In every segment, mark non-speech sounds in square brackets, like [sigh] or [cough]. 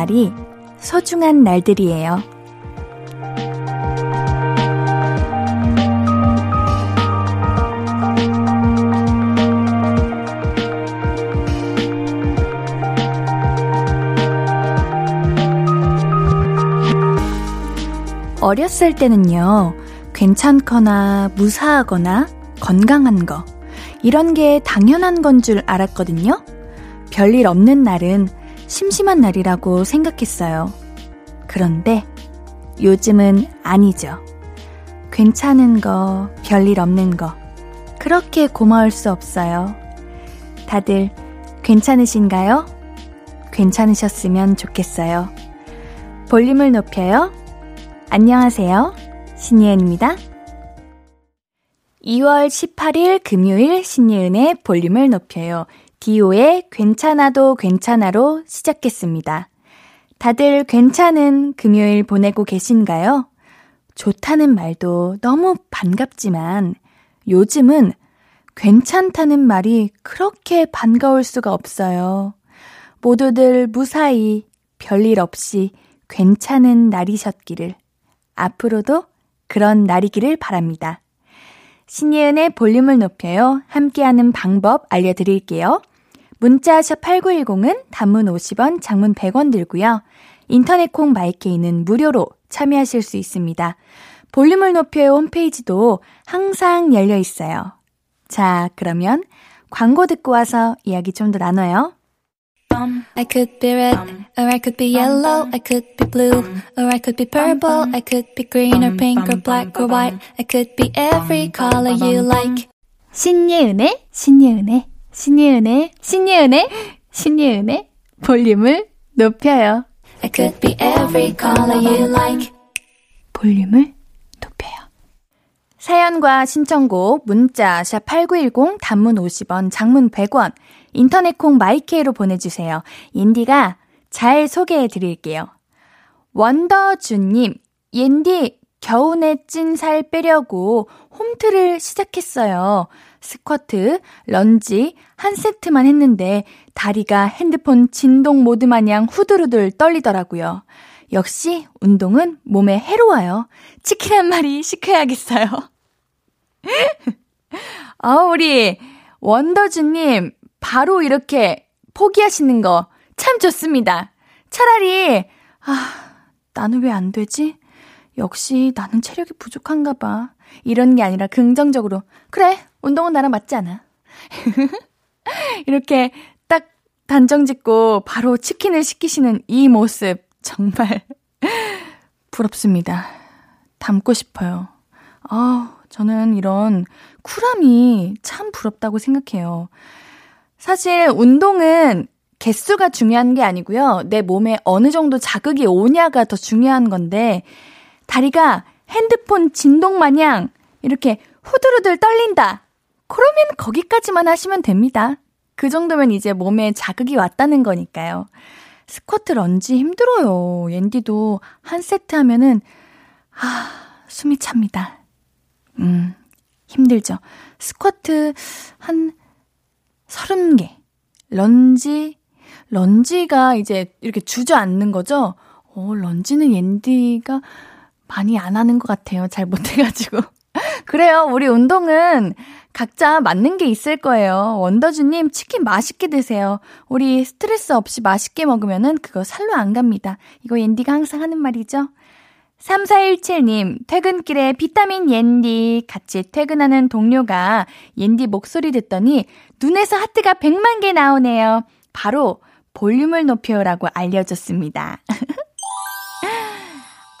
말이 소중한 날들이에요. 어렸을 때는요, 괜찮거나 무사하거나 건강한 거, 이런 게 당연한 건 줄 알았거든요. 별일 없는 날은 심심한 날이라고 생각했어요. 그런데 요즘은 아니죠. 괜찮은 거, 별일 없는 거, 그렇게 고마울 수 없어요. 다들 괜찮으신가요? 괜찮으셨으면 좋겠어요. 볼륨을 높여요. 안녕하세요. 신예은입니다. 2월 18일 금요일 신예은의 볼륨을 높여요. 디오의 괜찮아도 괜찮아로 시작했습니다. 다들 괜찮은 금요일 보내고 계신가요? 좋다는 말도 너무 반갑지만 요즘은 괜찮다는 말이 그렇게 반가울 수가 없어요. 모두들 무사히 별일 없이 괜찮은 날이셨기를 앞으로도 그런 날이기를 바랍니다. 신예은의 볼륨을 높여요. 함께하는 방법 알려드릴게요. 문자샵 8910은 단문 50원, 장문 100원 들고요. 인터넷 콩 마이케이는 무료로 참여하실 수 있습니다. 볼륨을 높여요 홈페이지도 항상 열려 있어요. 자, 그러면 광고 듣고 와서 이야기 좀 더 나눠요. I could be red, or I could be yellow, I could be blue, or I could be purple, I could be green or pink or black or white, I could be every color you like. 신예은의, 신예은의, 신예은의, 신예은의, 신예은의 볼륨을 높여요. I could be every color you like. 볼륨을 높여요. 사연과 신청곡 문자 샵8910 단문 50원 장문 100원 인터넷 콩 마이케이로 보내주세요. 옌디가 잘 소개해 드릴게요. 원더주님, 옌디 겨우내 찐 살 빼려고 홈트를 시작했어요. 스쿼트, 런지 한 세트만 했는데 다리가 핸드폰 진동 모드 마냥 후들후들 떨리더라고요. 역시 운동은 몸에 해로워요. 치킨 한 마리 시켜야겠어요. [laughs] 아, 우리 원더주님 바로 이렇게 포기하시는 거 참 좋습니다. 차라리, 아, 나는 왜 안 되지? 역시 나는 체력이 부족한가 봐. 이런 게 아니라 긍정적으로, 그래, 운동은 나랑 맞지 않아. [laughs] 이렇게 딱 단정 짓고 바로 치킨을 시키시는 이 모습, 정말 [laughs] 부럽습니다. 닮고 싶어요. 아, 저는 이런 쿨함이 참 부럽다고 생각해요. 사실 운동은 개수가 중요한 게 아니고요. 내 몸에 어느 정도 자극이 오냐가 더 중요한 건데, 다리가 핸드폰 진동 마냥 이렇게 후들후들 떨린다. 그러면 거기까지만 하시면 됩니다. 그 정도면 이제 몸에 자극이 왔다는 거니까요. 스쿼트 런지 힘들어요. 옌디도 한 세트 하면은, 아, 숨이 찹니다. 음, 힘들죠. 스쿼트 한 서른 개. 런지, 런지가 이제 이렇게 주저앉는 거죠? 어, 런지는 옌디가 많이 안 하는 것 같아요. 잘 못해가지고. [laughs] 그래요. 우리 운동은 각자 맞는 게 있을 거예요. 원더주님, 치킨 맛있게 드세요. 우리 스트레스 없이 맛있게 먹으면은 그거 살로 안 갑니다. 이거 옌디가 항상 하는 말이죠. 3417님, 퇴근길에 비타민 옌디, 같이 퇴근하는 동료가 옌디 목소리 듣더니 눈에서 하트가 100만 개 나오네요. 바로 볼륨을 높여라고 알려줬습니다. [laughs]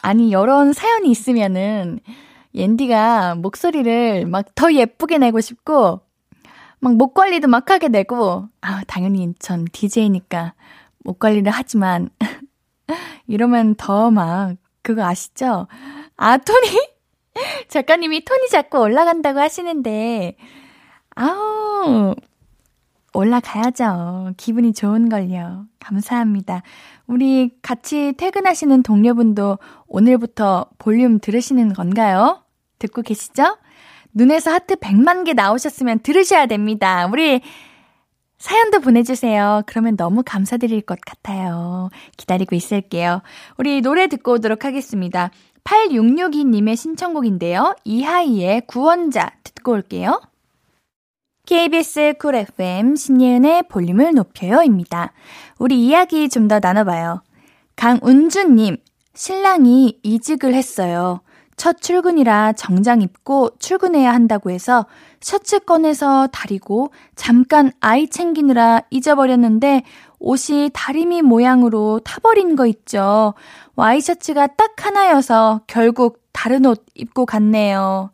아니, 이런 사연이 있으면은, 옌디가 목소리를 막 더 예쁘게 내고 싶고, 막 목 관리도 막 하게 되고, 아, 당연히 전 DJ니까 목 관리를 하지만, [laughs] 이러면 더 막, 그거 아시죠? 아, 톤이? [laughs] 작가님이 톤이 자꾸 올라간다고 하시는데, 아우, 올라가야죠. 기분이 좋은걸요. 감사합니다. 우리 같이 퇴근하시는 동료분도 오늘부터 볼륨 들으시는 건가요? 듣고 계시죠? 눈에서 하트 100만 개 나오셨으면 들으셔야 됩니다. 우리 사연도 보내주세요. 그러면 너무 감사드릴 것 같아요. 기다리고 있을게요. 우리 노래 듣고 오도록 하겠습니다. 8662님의 신청곡인데요. 이하이의 구원자 듣고 올게요. KBS 쿨 FM 신예은의 볼륨을 높여요입니다. 우리 이야기 좀 더 나눠봐요. 강운주님, 신랑이 이직을 했어요. 첫 출근이라 정장 입고 출근해야 한다고 해서 셔츠 꺼내서 다리고 잠깐 아이 챙기느라 잊어버렸는데 옷이 다리미 모양으로 타버린 거 있죠. 와이셔츠가 딱 하나여서 결국 다른 옷 입고 갔네요.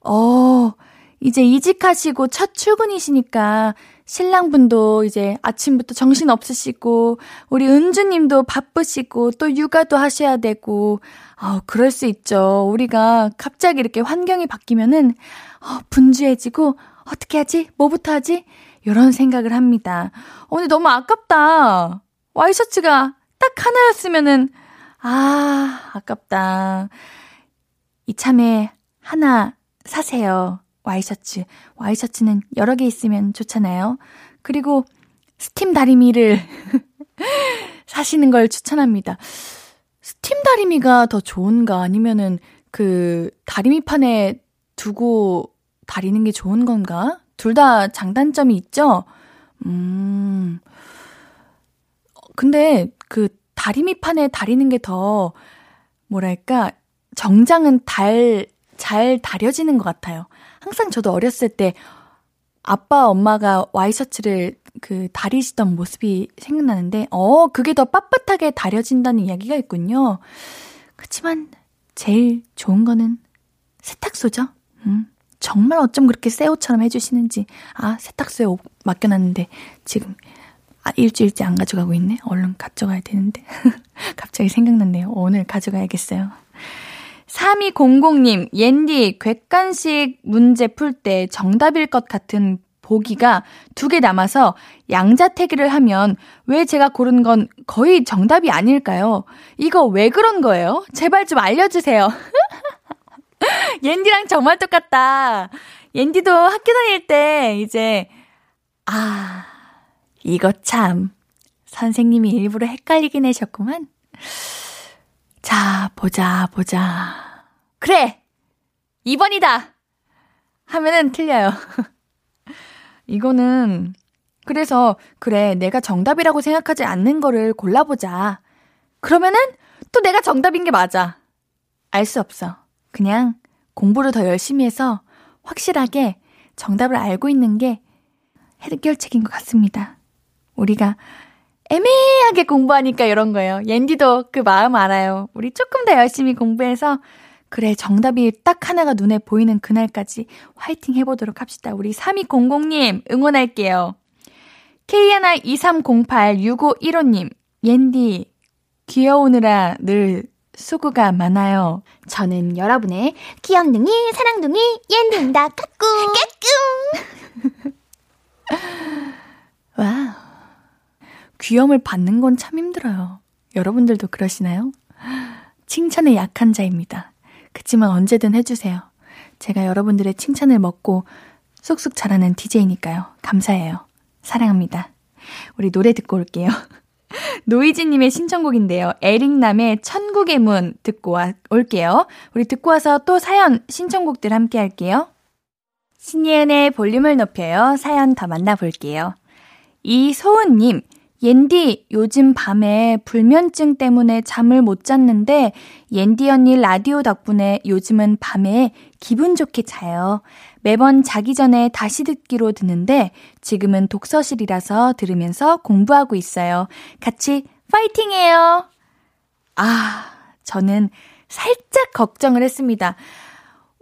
어, 이제 이직하시고 첫 출근이시니까 신랑분도 이제 아침부터 정신 없으시고, 우리 은주님도 바쁘시고, 또 육아도 하셔야 되고, 아, 그럴 수 있죠. 우리가 갑자기 이렇게 환경이 바뀌면은, 어, 분주해지고, 어떻게 하지? 뭐부터 하지? 이런 생각을 합니다. 어, 근데 너무 아깝다. 와이셔츠가 딱 하나였으면은, 아, 아깝다. 이참에 하나 사세요. 와이셔츠. 와이셔츠는 여러 개 있으면 좋잖아요. 그리고 스팀 다리미를 [laughs] 사시는 걸 추천합니다. 스팀 다리미가 더 좋은가 아니면은 그 다리미판에 두고 다리는 게 좋은 건가? 둘 다 장단점이 있죠? 음. 근데 그 다리미판에 다리는 게 더 뭐랄까 정장은 달, 잘 다려지는 것 같아요. 항상 저도 어렸을 때 아빠, 엄마가 와이셔츠를 그 다리시던 모습이 생각나는데, 어, 그게 더 빳빳하게 다려진다는 이야기가 있군요. 그치만, 제일 좋은 거는 세탁소죠. 음, 정말 어쩜 그렇게 새 옷처럼 해주시는지. 아, 세탁소에 옷 맡겨놨는데, 지금, 아, 일주일째 안 가져가고 있네? 얼른 가져가야 되는데. [laughs] 갑자기 생각났네요. 오늘 가져가야겠어요. 3200님, 옌디, 객관식 문제 풀 때 정답일 것 같은 보기가 두 개 남아서 양자택일을 하면 왜 제가 고른 건 거의 정답이 아닐까요? 이거 왜 그런 거예요? 제발 좀 알려주세요. [laughs] 옌디랑 정말 똑같다. 옌디도 학교 다닐 때 이제, 아, 이거 참. 선생님이 일부러 헷갈리긴 하셨구만. 자, 보자, 보자. 그래! 2번이다! 하면은 틀려요. [laughs] 이거는, 그래서, 그래, 내가 정답이라고 생각하지 않는 거를 골라보자. 그러면은, 또 내가 정답인 게 맞아. 알 수 없어. 그냥 공부를 더 열심히 해서 확실하게 정답을 알고 있는 게 해결책인 것 같습니다. 우리가 애매하게 공부하니까 이런 거예요. 옌디도 그 마음 알아요. 우리 조금 더 열심히 공부해서 그래 정답이 딱 하나가 눈에 보이는 그날까지 화이팅 해보도록 합시다. 우리 3200님 응원할게요. KNI23086515님 옌디 귀여우느라 늘 수고가 많아요. 저는 여러분의 귀염둥이 사랑둥이 옌디입니다. 까꿍 까꿍 [laughs] 와우 귀염을 받는 건 참 힘들어요. 여러분들도 그러시나요? 칭찬에 약한 자입니다. 그치만 언제든 해주세요. 제가 여러분들의 칭찬을 먹고 쑥쑥 자라는 DJ니까요. 감사해요. 사랑합니다. 우리 노래 듣고 올게요. [laughs] 노이지님의 신청곡인데요. 에릭남의 천국의 문 듣고 와, 올게요. 우리 듣고 와서 또 사연, 신청곡들 함께 할게요. 신예은의 볼륨을 높여요. 사연 더 만나볼게요. 이소은님, 옌디, 요즘 밤에 불면증 때문에 잠을 못 잤는데, 옌디 언니 라디오 덕분에 요즘은 밤에 기분 좋게 자요. 매번 자기 전에 다시 듣기로 듣는데, 지금은 독서실이라서 들으면서 공부하고 있어요. 같이 파이팅 해요! 아, 저는 살짝 걱정을 했습니다.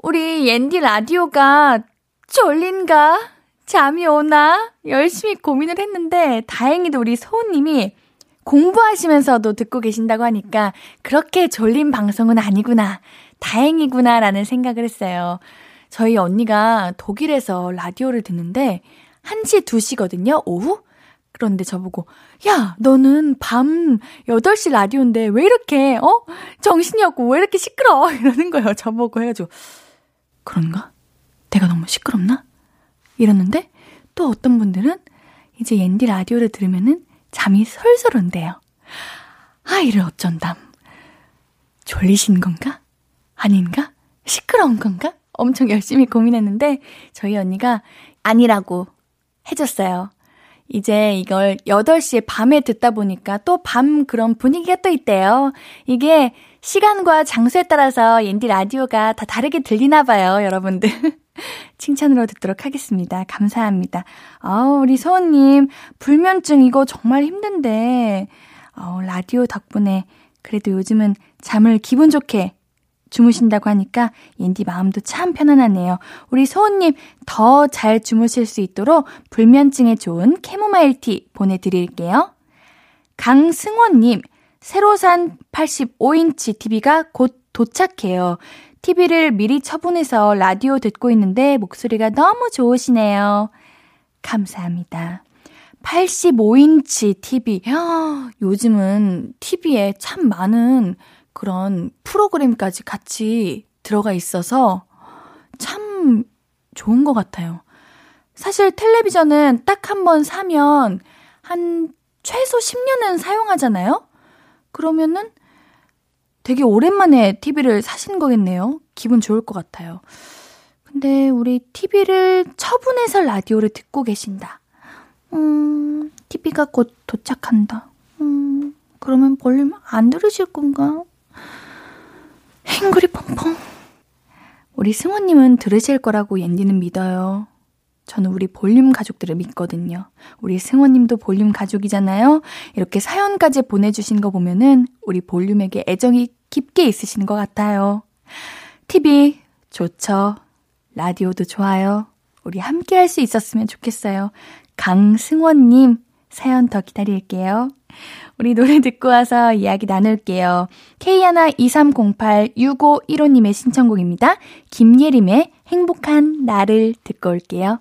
우리 옌디 라디오가 졸린가? 잠이 오나? 열심히 고민을 했는데, 다행히도 우리 소우님이 공부하시면서도 듣고 계신다고 하니까, 그렇게 졸린 방송은 아니구나. 다행이구나. 라는 생각을 했어요. 저희 언니가 독일에서 라디오를 듣는데, 1시, 2시거든요? 오후? 그런데 저보고, 야, 너는 밤 8시 라디오인데 왜 이렇게, 어? 정신이 없고 왜 이렇게 시끄러워? [laughs] 이러는 거예요. 저보고 해가지고, 그런가? 내가 너무 시끄럽나? 이러는데 또 어떤 분들은 이제 옌디 라디오를 들으면은 잠이 솔솔 온대요. 아, 이를 어쩐담. 졸리신 건가? 아닌가? 시끄러운 건가? 엄청 열심히 고민했는데 저희 언니가 아니라고 해줬어요. 이제 이걸 8시에 밤에 듣다 보니까 또 밤 그런 분위기가 또 있대요. 이게 시간과 장소에 따라서 옌디 라디오가 다 다르게 들리나 봐요, 여러분들. [laughs] [laughs] 칭찬으로 듣도록 하겠습니다. 감사합니다. 아우, 우리 소원님, 불면증 이거 정말 힘든데, 어, 라디오 덕분에 그래도 요즘은 잠을 기분 좋게 주무신다고 하니까 옌디 마음도 참 편안하네요. 우리 소은님 더 잘 주무실 수 있도록 불면증에 좋은 캐모마일 티 보내드릴게요. 강승원님, 새로 산 85인치 TV가 곧 도착해요. TV를 미리 처분해서 라디오 듣고 있는데 목소리가 너무 좋으시네요. 감사합니다. 85인치 TV. 요즘은 TV에 참 많은 그런 프로그램까지 같이 들어가 있어서 참 좋은 것 같아요. 사실 텔레비전은 딱 한 번 사면 한 최소 10년은 사용하잖아요? 그러면은 되게 오랜만에 TV를 사신 거겠네요. 기분 좋을 것 같아요. 근데 우리 TV를 처분해서 라디오를 듣고 계신다. 음, TV가 곧 도착한다. 음, 그러면 볼륨 안 들으실 건가? 행그리 펑펑. 우리 승호님은 들으실 거라고 옌디는 믿어요. 저는 우리 볼륨 가족들을 믿거든요. 우리 승호님도 볼륨 가족이잖아요. 이렇게 사연까지 보내주신 거 보면은 우리 볼륨에게 애정이 깊게 있으신 것 같아요. TV 좋죠. 라디오도 좋아요. 우리 함께 할 수 있었으면 좋겠어요. 강승원님 사연 더 기다릴게요. 우리 노래 듣고 와서 이야기 나눌게요. K123086515님의 신청곡입니다. 김예림의 행복한 나를 듣고 올게요.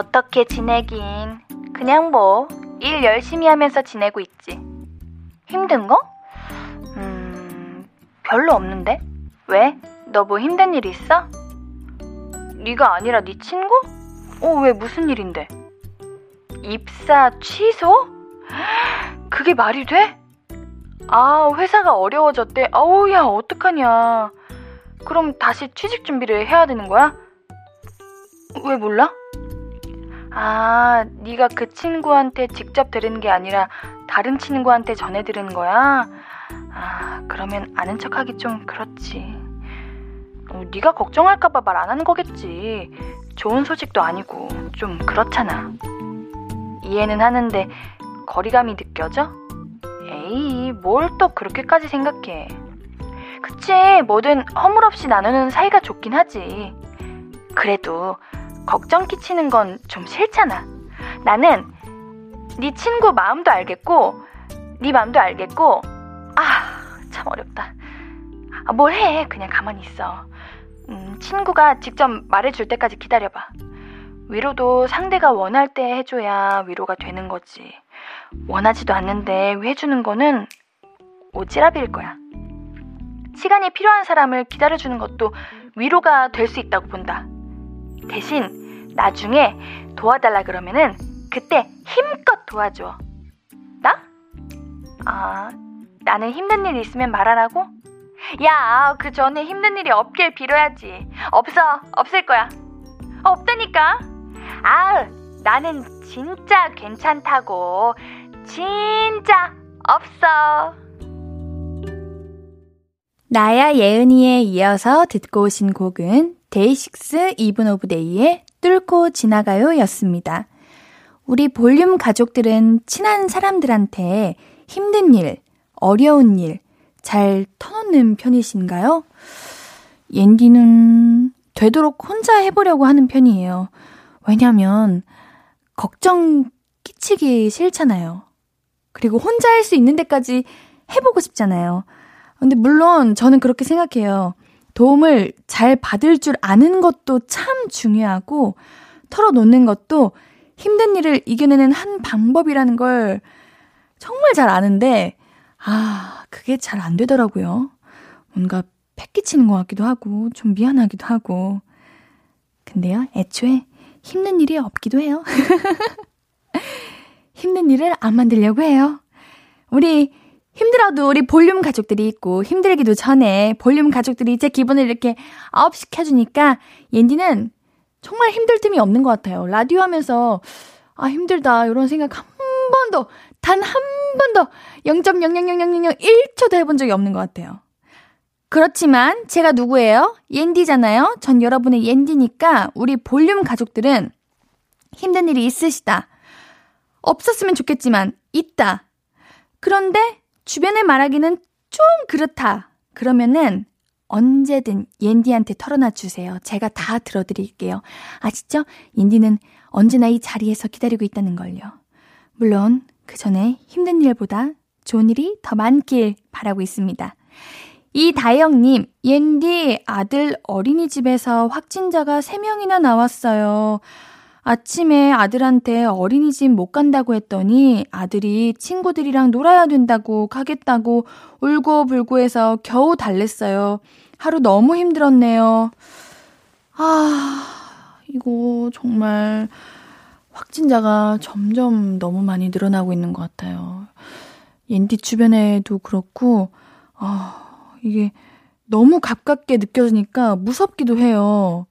어떻게 지내긴. 그냥 뭐, 일 열심히 하면서 지내고 있지. 힘든 거? 음, 별로 없는데? 왜? 너 뭐 힘든 일 있어? 네가 아니라 네 친구? 어, 왜 무슨 일인데? 입사 취소? [gasps] 그게 말이 돼? 아, 회사가 어려워졌대. 아우, 야, 어떡하냐. 그럼 다시 취직 준비를 해야 되는 거야? 왜 몰라? 아, 네가 그 친구한테 직접 들은 게 아니라 다른 친구한테 전해 들은 거야? 아, 그러면 아는 척하기 좀 그렇지. 어, 네가 걱정할까 봐 말 안 하는 거겠지. 좋은 소식도 아니고 좀 그렇잖아. 이해는 하는데 거리감이 느껴져? 에이, 뭘 또 그렇게까지 생각해. 그치, 뭐든 허물없이 나누는 사이가 좋긴 하지. 그래도 걱정 끼치는 건 좀 싫잖아. 나는 네 친구 마음도 알겠고 네 마음도 알겠고 아 참 어렵다. 아, 뭘 해? 그냥 가만히 있어. 음, 친구가 직접 말해줄 때까지 기다려봐. 위로도 상대가 원할 때 해줘야 위로가 되는 거지. 원하지도 않는데 해주는 거는 오지랖일 거야. 시간이 필요한 사람을 기다려주는 것도 위로가 될 수 있다고 본다. 대신 나중에 도와달라 그러면은 그때 힘껏 도와줘. 나? 아, 나는 힘든 일 있으면 말하라고? 야, 그 전에 힘든 일이 없길 빌어야지. 없어, 없을 거야. 없다니까. 아, 나는 진짜 괜찮다고. 진짜 없어. 나야 예은이에 이어서 듣고 오신 곡은 DAY6 Even of Day의 뚫고 지나가요 였습니다. 우리 볼륨 가족들은 친한 사람들한테 힘든 일, 어려운 일 잘 터놓는 편이신가요? 옌디는 되도록 혼자 해보려고 하는 편이에요. 왜냐면, 걱정 끼치기 싫잖아요. 그리고 혼자 할 수 있는 데까지 해보고 싶잖아요. 근데 물론 저는 그렇게 생각해요. 도움을 잘 받을 줄 아는 것도 참 중요하고, 털어놓는 것도 힘든 일을 이겨내는 한 방법이라는 걸 정말 잘 아는데, 아, 그게 잘 안 되더라고요. 뭔가 패기치는 것 같기도 하고, 좀 미안하기도 하고. 근데요, 애초에 힘든 일이 없기도 해요. [laughs] 힘든 일을 안 만들려고 해요. 우리 힘들어도 우리 볼륨 가족들이 있고 힘들기도 전에 볼륨 가족들이 제 기분을 이렇게 업시켜주니까 옌디는 정말 힘들 틈이 없는 것 같아요. 라디오 하면서 아 힘들다 이런 생각 한 번도 단 한 번도 0.0000001초도 해본 적이 없는 것 같아요. 그렇지만 제가 누구예요? 옌디잖아요. 전 여러분의 옌디니까 우리 볼륨 가족들은 힘든 일이 있으시다. 없었으면 좋겠지만 있다. 그런데 주변에 말하기는 좀 그렇다. 그러면은 언제든 옌디한테 털어놔 주세요. 제가 다 들어드릴게요. 아시죠? 옌디는 언제나 이 자리에서 기다리고 있다는 걸요. 물론 그 전에 힘든 일보다 좋은 일이 더 많길 바라고 있습니다. 이다영님, 옌디 아들 어린이집에서 확진자가 3명이나 나왔어요. 아침에 아들한테 어린이집 못 간다고 했더니 아들이 친구들이랑 놀아야 된다고 가겠다고 울고불고 해서 겨우 달랬어요. 하루 너무 힘들었네요. 아, 이거 정말 확진자가 점점 너무 많이 늘어나고 있는 것 같아요. 옌디 주변에도 그렇고, 아, 이게 너무 가깝게 느껴지니까 무섭기도 해요.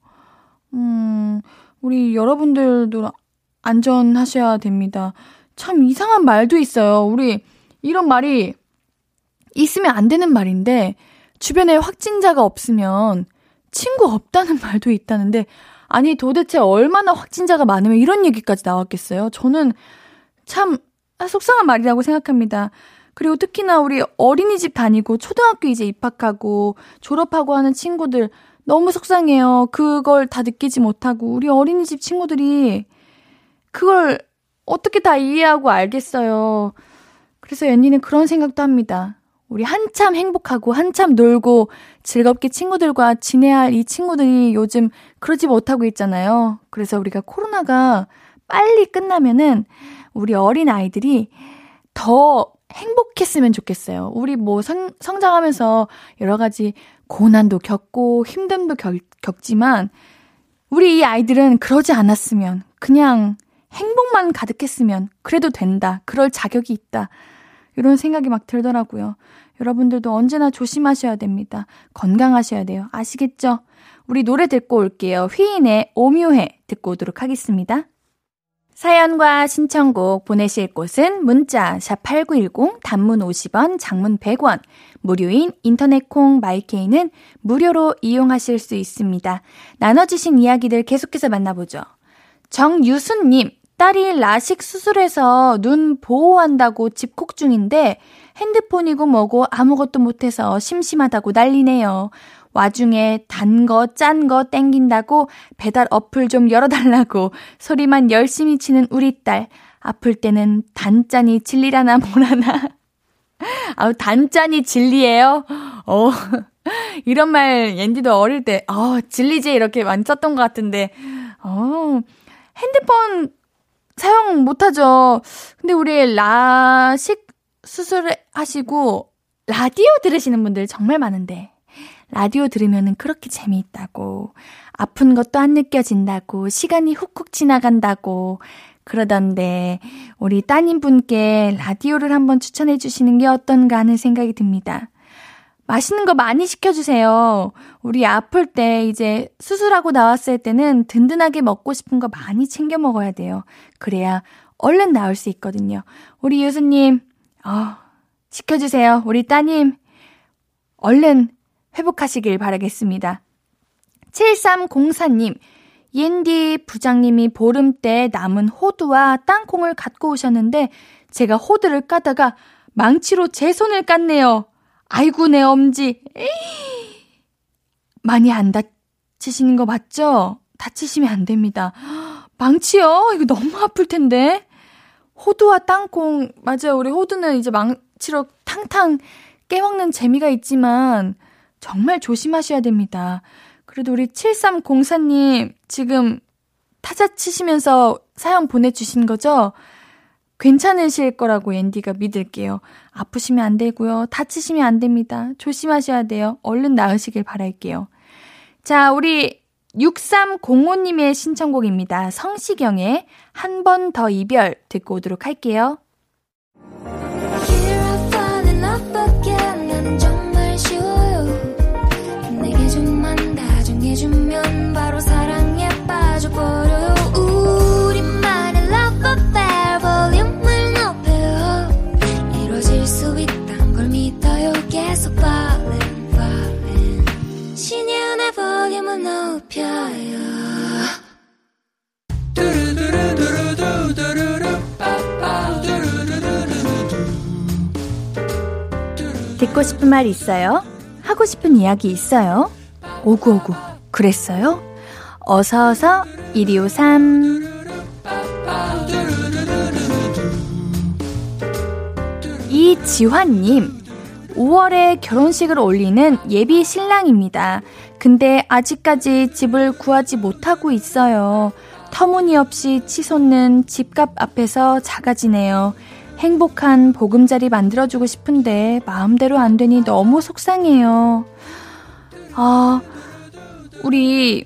음, 우리 여러분들도 안전하셔야 됩니다. 참 이상한 말도 있어요. 우리 이런 말이 있으면 안 되는 말인데 주변에 확진자가 없으면 친구 없다는 [laughs] 말도 있다는데 아니 도대체 얼마나 확진자가 많으면 이런 얘기까지 나왔겠어요? 저는 참 속상한 말이라고 생각합니다. 그리고 특히나 우리 어린이집 다니고 초등학교 이제 입학하고 졸업하고 하는 친구들 너무 속상해요. 그걸 다 느끼지 못하고 우리 어린이집 친구들이 그걸 어떻게 다 이해하고 알겠어요. 그래서 연니는 그런 생각도 합니다. 우리 한참 행복하고 한참 놀고 즐겁게 친구들과 지내야 할 이 친구들이 요즘 그러지 못하고 있잖아요. 그래서 우리가 코로나가 빨리 끝나면은 우리 어린 아이들이 더 행복했으면 좋겠어요. 우리 뭐 성, 성장하면서 여러 가지 고난도 겪고 힘듦도 겪, 겪지만 우리 이 아이들은 그러지 않았으면 그냥 행복만 가득했으면 그래도 된다. 그럴 자격이 있다. 이런 생각이 막 들더라고요. 여러분들도 언제나 조심하셔야 됩니다. 건강하셔야 돼요. 아시겠죠? 우리 노래 듣고 올게요. 휘인의 오묘해 듣고 오도록 하겠습니다. 사연과 신청곡 보내실 곳은 문자 샵 8910 단문 50원, 장문 100원, 무료인 인터넷 콩 마이케이는 무료로 이용하실 수 있습니다. 나눠주신 이야기들 계속해서 만나보죠. 정유순님, 딸이 라식 수술해서 눈 보호한다고 집콕 중인데 핸드폰이고 뭐고 아무것도 못해서 심심하다고 난리네요. 와중에 단 거, 짠 거 땡긴다고 배달 어플 좀 열어달라고 소리만 열심히 치는 우리 딸. 아플 때는 단짠이 진리라나 뭐라나. 아우, 단짠이 진리예요? 어. [laughs] 이런 말 옌디도 어릴 때, 어, 진리지 이렇게 많이 썼던 것 같은데, 어, 핸드폰 사용 못하죠. 근데 우리 라식 수술을 하시고 라디오 들으시는 분들 정말 많은데, 라디오 들으면 그렇게 재미있다고, 아픈 것도 안 느껴진다고, 시간이 훅훅 지나간다고, 그러던데, 우리 따님 분께 라디오를 한번 추천해 주시는 게 어떤가 하는 생각이 듭니다. 맛있는 거 많이 시켜주세요. 우리 아플 때 이제 수술하고 나왔을 때는 든든하게 먹고 싶은 거 많이 챙겨 먹어야 돼요. 그래야 얼른 나을 수 있거든요. 우리 유수님, 어, 시켜주세요. 우리 따님, 얼른 회복하시길 바라겠습니다. 7304님, 옌디 부장님이 보름 때 남은 호두와 땅콩을 갖고 오셨는데 제가 호두를 까다가 망치로 제 손을 깠네요. 아이고, 내 엄지. 에이. 많이 안 다치시는 거 맞죠? 다치시면 안 됩니다. 망치요? 이거 너무 아플 텐데. 호두와 땅콩, 맞아요. 우리 호두는 이제 망치로 탕탕 깨먹는 재미가 있지만, 정말 조심하셔야 됩니다. 그래도 우리 7304님, 지금 타자 치시면서 사연 보내주신 거죠? 괜찮으실 거라고 앤디가 믿을게요. 아프시면 안 되고요. 다치시면 안 됩니다. 조심하셔야 돼요. 얼른 나으시길 바랄게요. 자, 우리 6305님의 신청곡입니다. 성시경의 한 번 더 이별 듣고 오도록 할게요. 듣고 싶은 말 있어요? 하고 싶은 이야기 있어요? 오구오구 그랬어요? 어서어서 1253 이지환님 5월에 결혼식을 올리는 예비 신랑입니다. 근데 아직까지 집을 구하지 못하고 있어요. 터무니없이 치솟는 집값 앞에서 작아지네요. 행복한 보금자리 만들어주고 싶은데 마음대로 안 되니 너무 속상해요. 아, 우리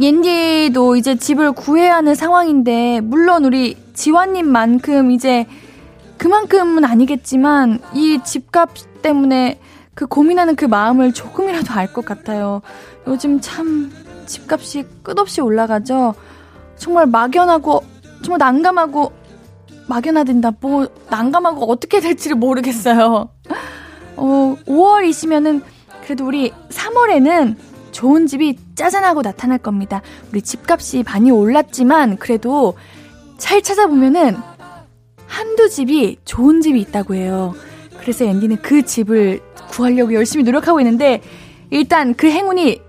옌디도 이제 집을 구해야 하는 상황인데 물론 우리 지환님만큼 이제 그만큼은 아니겠지만 이 집값 때문에 그 고민하는 그 마음을 조금이라도 알 것 같아요. 요즘 참 집값이 끝없이 올라가죠. 정말 막연하고 정말 난감하고 막연하된다. 뭐 난감하고 어떻게 될지를 모르겠어요. 어, 5월이시면은 그래도 우리 3월에는 좋은 집이 짜잔하고 나타날 겁니다. 우리 집값이 많이 올랐지만 그래도 잘 찾아보면은 한두 집이 좋은 집이 있다고 해요. 그래서 앤디는 그 집을 구하려고 열심히 노력하고 있는데 일단 그 행운이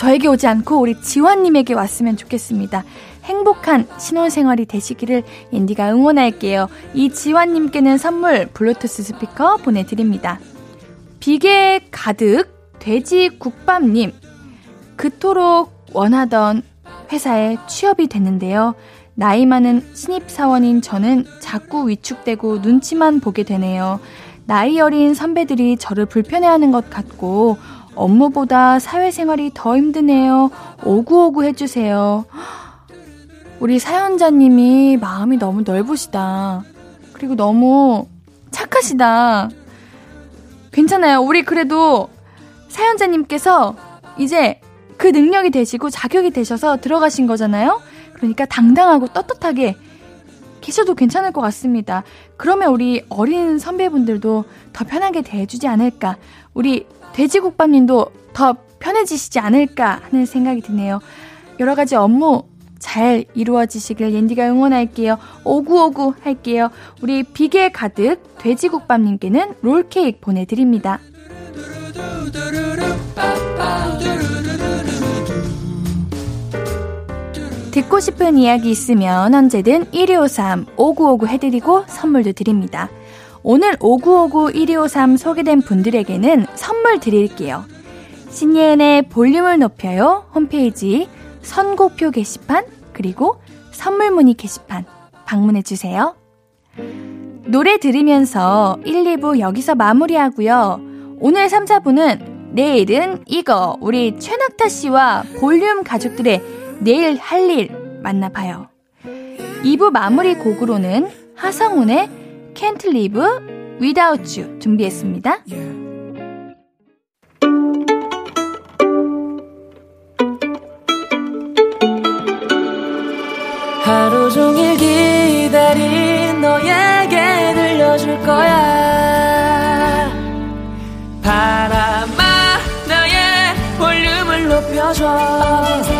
저에게 오지 않고 우리 지환님에게 왔으면 좋겠습니다. 행복한 신혼생활이 되시기를 앤디가 응원할게요. 이 지환님께는 선물 블루투스 스피커 보내드립니다. 비계 가득 돼지 국밥님, 그토록 원하던 회사에 취업이 됐는데요. 나이 많은 신입사원인 저는 자꾸 위축되고 눈치만 보게 되네요. 나이 어린 선배들이 저를 불편해하는 것 같고, 업무보다 사회생활이 더 힘드네요. 오구오구 해주세요. 우리 사연자님이 마음이 너무 넓으시다. 그리고 너무 착하시다. 괜찮아요. 우리 그래도 사연자님께서 이제 그 능력이 되시고 자격이 되셔서 들어가신 거잖아요? 그러니까 당당하고 떳떳하게 계셔도 괜찮을 것 같습니다. 그러면 우리 어린 선배분들도 더 편하게 대해주지 않을까. 우리 돼지국밥님도 더 편해지시지 않을까 하는 생각이 드네요. 여러 가지 업무 잘 이루어지시길 옌디가 응원할게요. 오구오구 할게요. 우리 비계 가득 돼지국밥님께는 롤케이크 보내드립니다. 듣고 싶은 이야기 있으면 언제든 1253 5959 해드리고 선물도 드립니다. 오늘 5959 1253 소개된 분들에게는 선물 드릴게요. 신예은의 볼륨을 높여요 홈페이지 선곡표 게시판 그리고 선물 문의 게시판 방문해 주세요. 노래 들으면서 1, 2부 여기서 마무리하고요. 오늘 3, 4부는 내일은 이거 우리 최낙타 씨와 볼륨 가족들의 내일 할 일 만나봐요. 2부 마무리 곡으로는 하성운의 Can't Live Without You 준비했습니다. 하루 종일 기다린 너에게 들려줄 거야 바람아 나의 볼륨을 높여줘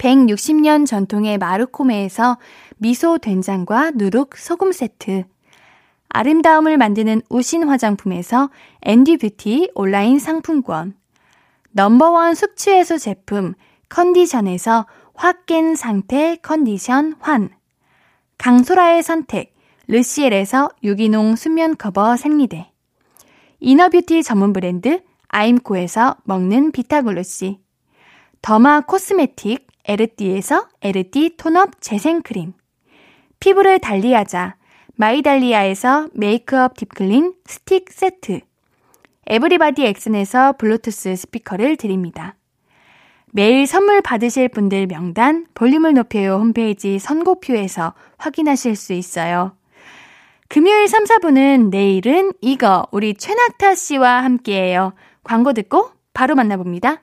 160년 전통의 마르코메에서 미소 된장과 누룩 소금 세트, 아름다움을 만드는 우신 화장품에서 앤디 뷰티 온라인 상품권, number one 숙취해소 제품 컨디션에서 확 깬 상태 컨디션 환, 강소라의 선택 르시엘에서 유기농 수면 커버 생리대, inner beauty 전문 브랜드 아임코에서 먹는 비타글루시, derma cosmetic 에르띠에서 에르띠 tone up 재생크림, 피부를 달리하자 마이달리아에서 메이크업 deep clean stick 세트, 에브리바디 엑슨에서 블루투스 스피커를 드립니다. 매일 선물 받으실 분들 명단 볼륨을 높여요 홈페이지 선곡표에서 확인하실 수 있어요. 금요일 3, 4분은 내일은 이거 우리 최낙타 씨와 함께해요. 광고 듣고 바로 만나봅니다.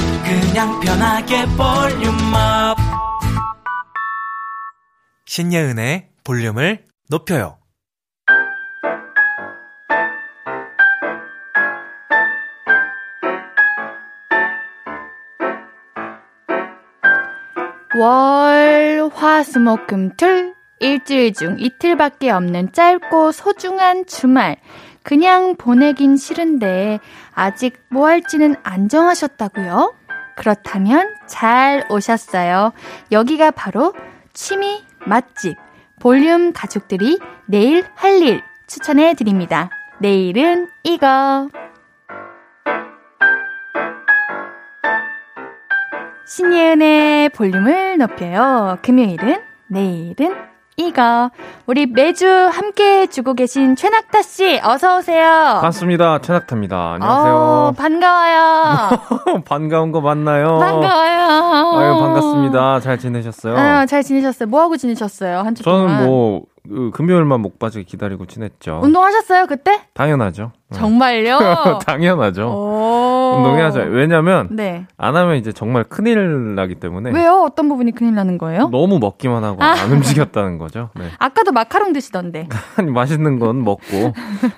그냥 편하게 볼륨업. 신예은의 볼륨을 높여요. 월, 화, 수, 목, 금, 틀. 일주일 중 이틀밖에 없는 짧고 소중한 주말. 그냥 보내긴 싫은데 아직 뭐 할지는 안 정하셨다고요? 그렇다면 잘 오셨어요. 여기가 바로 취미 맛집 볼륨 가족들이 내일 할 일 추천해 드립니다. 내일은 이거. 신예은의 볼륨을 높여요. 금요일은 내일은 이거. 우리 매주 함께 해주고 계신 최낙타 씨, 어서 오세요. 반갑습니다. 최낙타입니다. 안녕하세요. 어, 반가워요. [laughs] 반가운 거 맞나요? 반가워요. 아유, 반갑습니다. 잘 지내셨어요? 아, 잘 지내셨어요? 뭐 하고 지내셨어요? 한주 저는 동안? 뭐, 그, 금요일만 목 빠지게 기다리고 지냈죠. 운동하셨어요, 그때? 당연하죠. 네. 정말요? [laughs] 당연하죠. 오. 운동해야죠. 왜냐면, 네. 안 하면 이제 정말 큰일 나기 때문에. 왜요? 어떤 부분이 큰일 나는 거예요? 너무 먹기만 하고 아. 안 움직였다는 거죠. 네. [laughs] 아까도 마카롱 드시던데. [laughs] 아니, 맛있는 건 먹고.